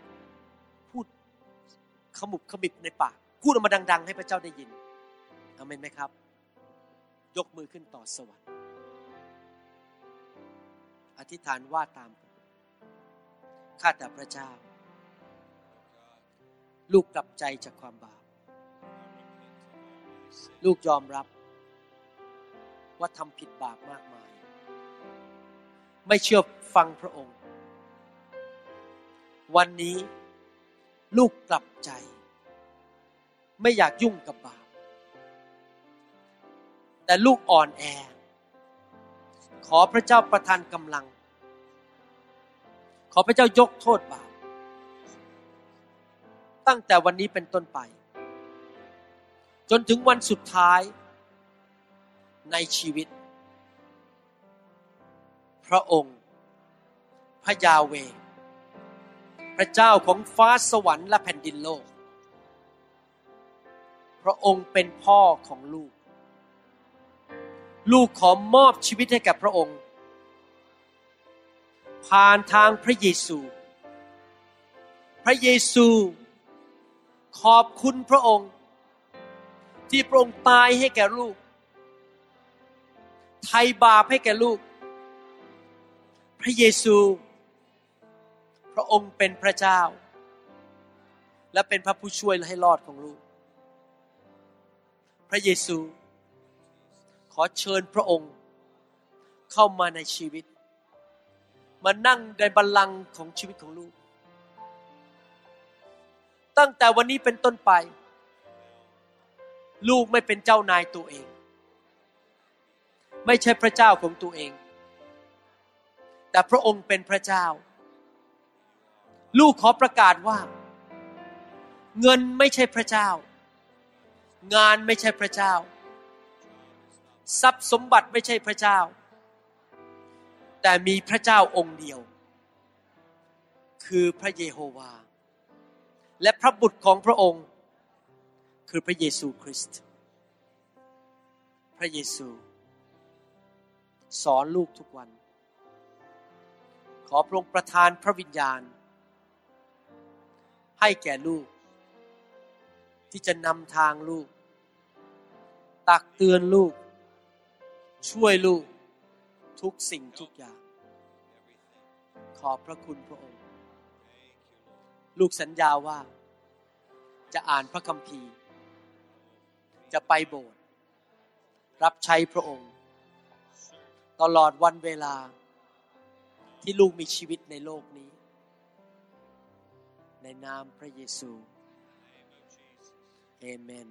ขมุบขมิบในปากพูดออกมาดัง ๆ ให้พระเจ้าได้ยินอเมนไหมครับ ยกมือขึ้นต่อสวรรค์อธิษฐานว่าตามผมข้าแต่พระเจ้า ลูกกลับใจจากความบาป ลูกยอมรับ ว่าทำผิดบาปมากมาย ไม่เชื่อฟังพระองค์ วันนี้ ลูกกลับใจ ไม่อยากยุ่งกับบาป แต่ลูกอ่อนแอ ขอพระเจ้าประทานกำลัง ขอพระเจ้ายกโทษบาป ตั้งแต่วันนี้เป็นต้นไป จนถึงวันสุดท้ายในชีวิต พระองค์ พระยาเว พระเจ้าของฟ้าสวรรค์และแผ่นดินโลก พระองค์เป็นพ่อของลูก ลูกขอมอบชีวิตให้แก่พระองค์ ผ่านทางพระเยซู พระเยซูขอบคุณพระองค์ ที่พระองค์ตายให้แก่ลูก ไทยบาปให้แก่ลูก พระเยซู ระองค์เป็นพระเจ้า และเป็นพระผู้ช่วยและให้รอดของลูก พระเยซู ขอเชิญพระองค์เข้ามาในชีวิต มานั่งในบัลลังก์ของชีวิตของลูก ตั้งแต่วันนี้เป็นต้นไป ลูกไม่เป็นเจ้านายตัวเอง ไม่ใช่พระเจ้าของตัวเอง แต่พระองค์เป็นพระเจ้า ลูกขอประกาศว่า เงินไม่ใช่พระเจ้า งานไม่ใช่พระเจ้า ทรัพย์สมบัติไม่ใช่พระเจ้า แต่มีพระเจ้าองค์เดียว คือพระเยโฮวา และพระบุตรของพระองค์ คือพระเยซูคริสต์พระเยซู สอนลูกทุกวัน ขอพระองค์ประทานพระวิญญาณ ให้แก่ลูก ที่จะนำทางลูก ตักเตือนลูก ช่วยลูก ทุกสิ่งทุกอย่าง ขอบพระคุณพระองค์ ลูกสัญญาว่า จะอ่านพระคัมภีร์ จะไปโบสถ์รับใช้พระองค์ ตลอดวันเวลาที่ลูกมีชีวิตในโลกนี้ ในนามพระเยซูเอเมน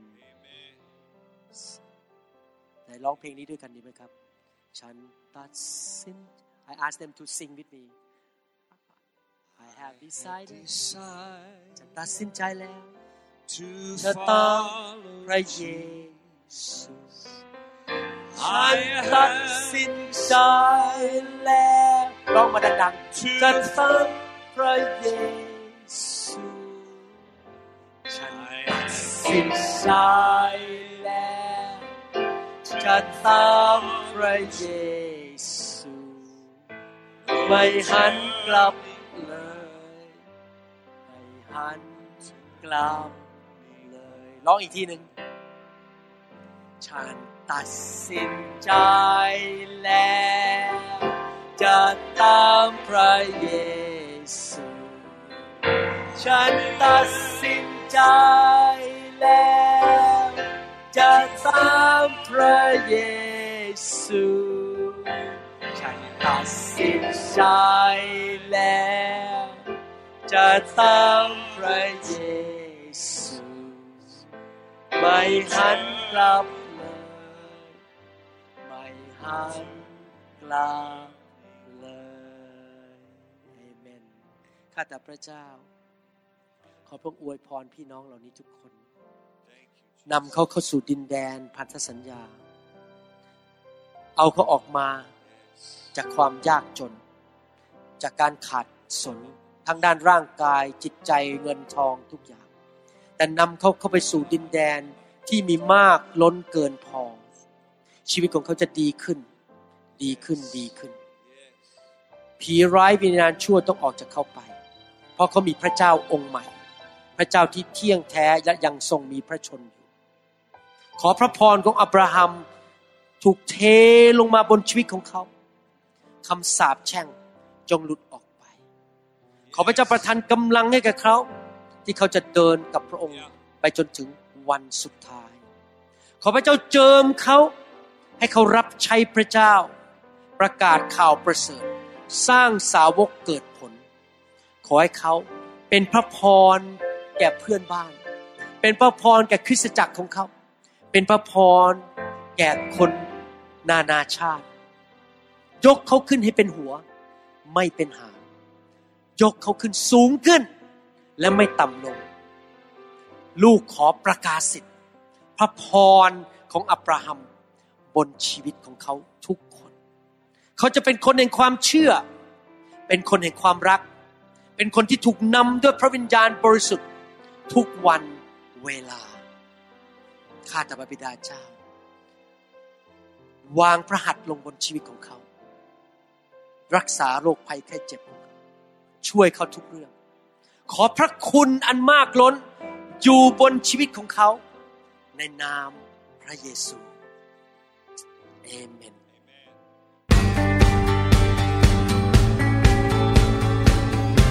ไหนร้องเพลงนี้ด้วยกันดีไหมครับ ฉันตัดสิน I ask them to sing with me I have decided ฉันตัดสินใจแล้ว to จะตามพระเย follow ซูฉันตัดสินใจแล้วร้องมาดังๆจะตามพระเยซู สินใจแล้วจะตามพระเยซูไม่หันกลับเลยไม่หันกลับเลยร้องอีกทีหนึ่งฉันตัดสินใจแล้วจะตามพระเยซูฉันตัดสินใจ แล้ว จะตามพระเยซูฉันตัดสินใจแล้ว จะตามพระเยซูไม่หันกลับเลยไม่หันกลับเลยเอเมนข้าแต่พระเจ้า ขอพระองค์อวยพรพี่น้องเหล่านี้ทุกคน นำเขาเข้าสู่ดินแดนพันธสัญญา เอาเขาออกมาจากความยากจน จากการขาดสนทางด้านร่างกายจิตใจเงินทองทุกอย่าง แต่นำเขาเข้าไปสู่ดินแดนที่มีมากล้นเกินพอ ชีวิตของเขาจะดีขึ้น ดีขึ้นดีขึ้น ผีร้ายวิญญาณชั่วต้องออกจากเขาไป เพราะเขามีพระเจ้าองค์ใหม่ พระเจ้าที่เที่ยงแท้และยังทรงมีพระชนอย ขอพระพรของอับราฮัม ถูกเทลงมาบนชีวิตของเขาคำสาปแช่งจงหลุดออกไป ขอพระเจ้าประทานกำลังให้กับเขา ที่เขาจะเดินกับพระองค์ไปจนถึงวันสุดท้าย ขอพระเจ้าเจิมเขาให้เขารับใช้พระเจ้า ประกาศข่าวประเสริฐ สร้างสาวกเกิดผล ขอให้เขาเป็นพระพรแก่เพื่อนบ้าน เป็นพระพรแก่คริสตจักรของเขา เป็นพระพรแก่คนนานาชาติ ยกเขาขึ้นให้เป็นหัว ไม่เป็นหาง ยกเขาขึ้นสูงขึ้น และไม่ต่ำลง ลูกขอประกาศสิทธิ์พระพรของอับราฮัมบนชีวิตของเขาทุกคน เขาจะเป็นคนแห่งความเชื่อ เป็นคนแห่งความรัก เป็นคนที่ถูกนำด้วยพระวิญญาณบริสุทธิ์ทุกวันเวลา ข้าแต่พระบิดาเจ้า วางพระหัตถ์ลงบนชีวิตของเขา รักษาโรคภัยแค่เจ็บของเขาช่วยเขาทุกเรื่อง ขอพระคุณอันมากล้น อยู่บนชีวิตของเขา ในนามพระเยซูเอเมน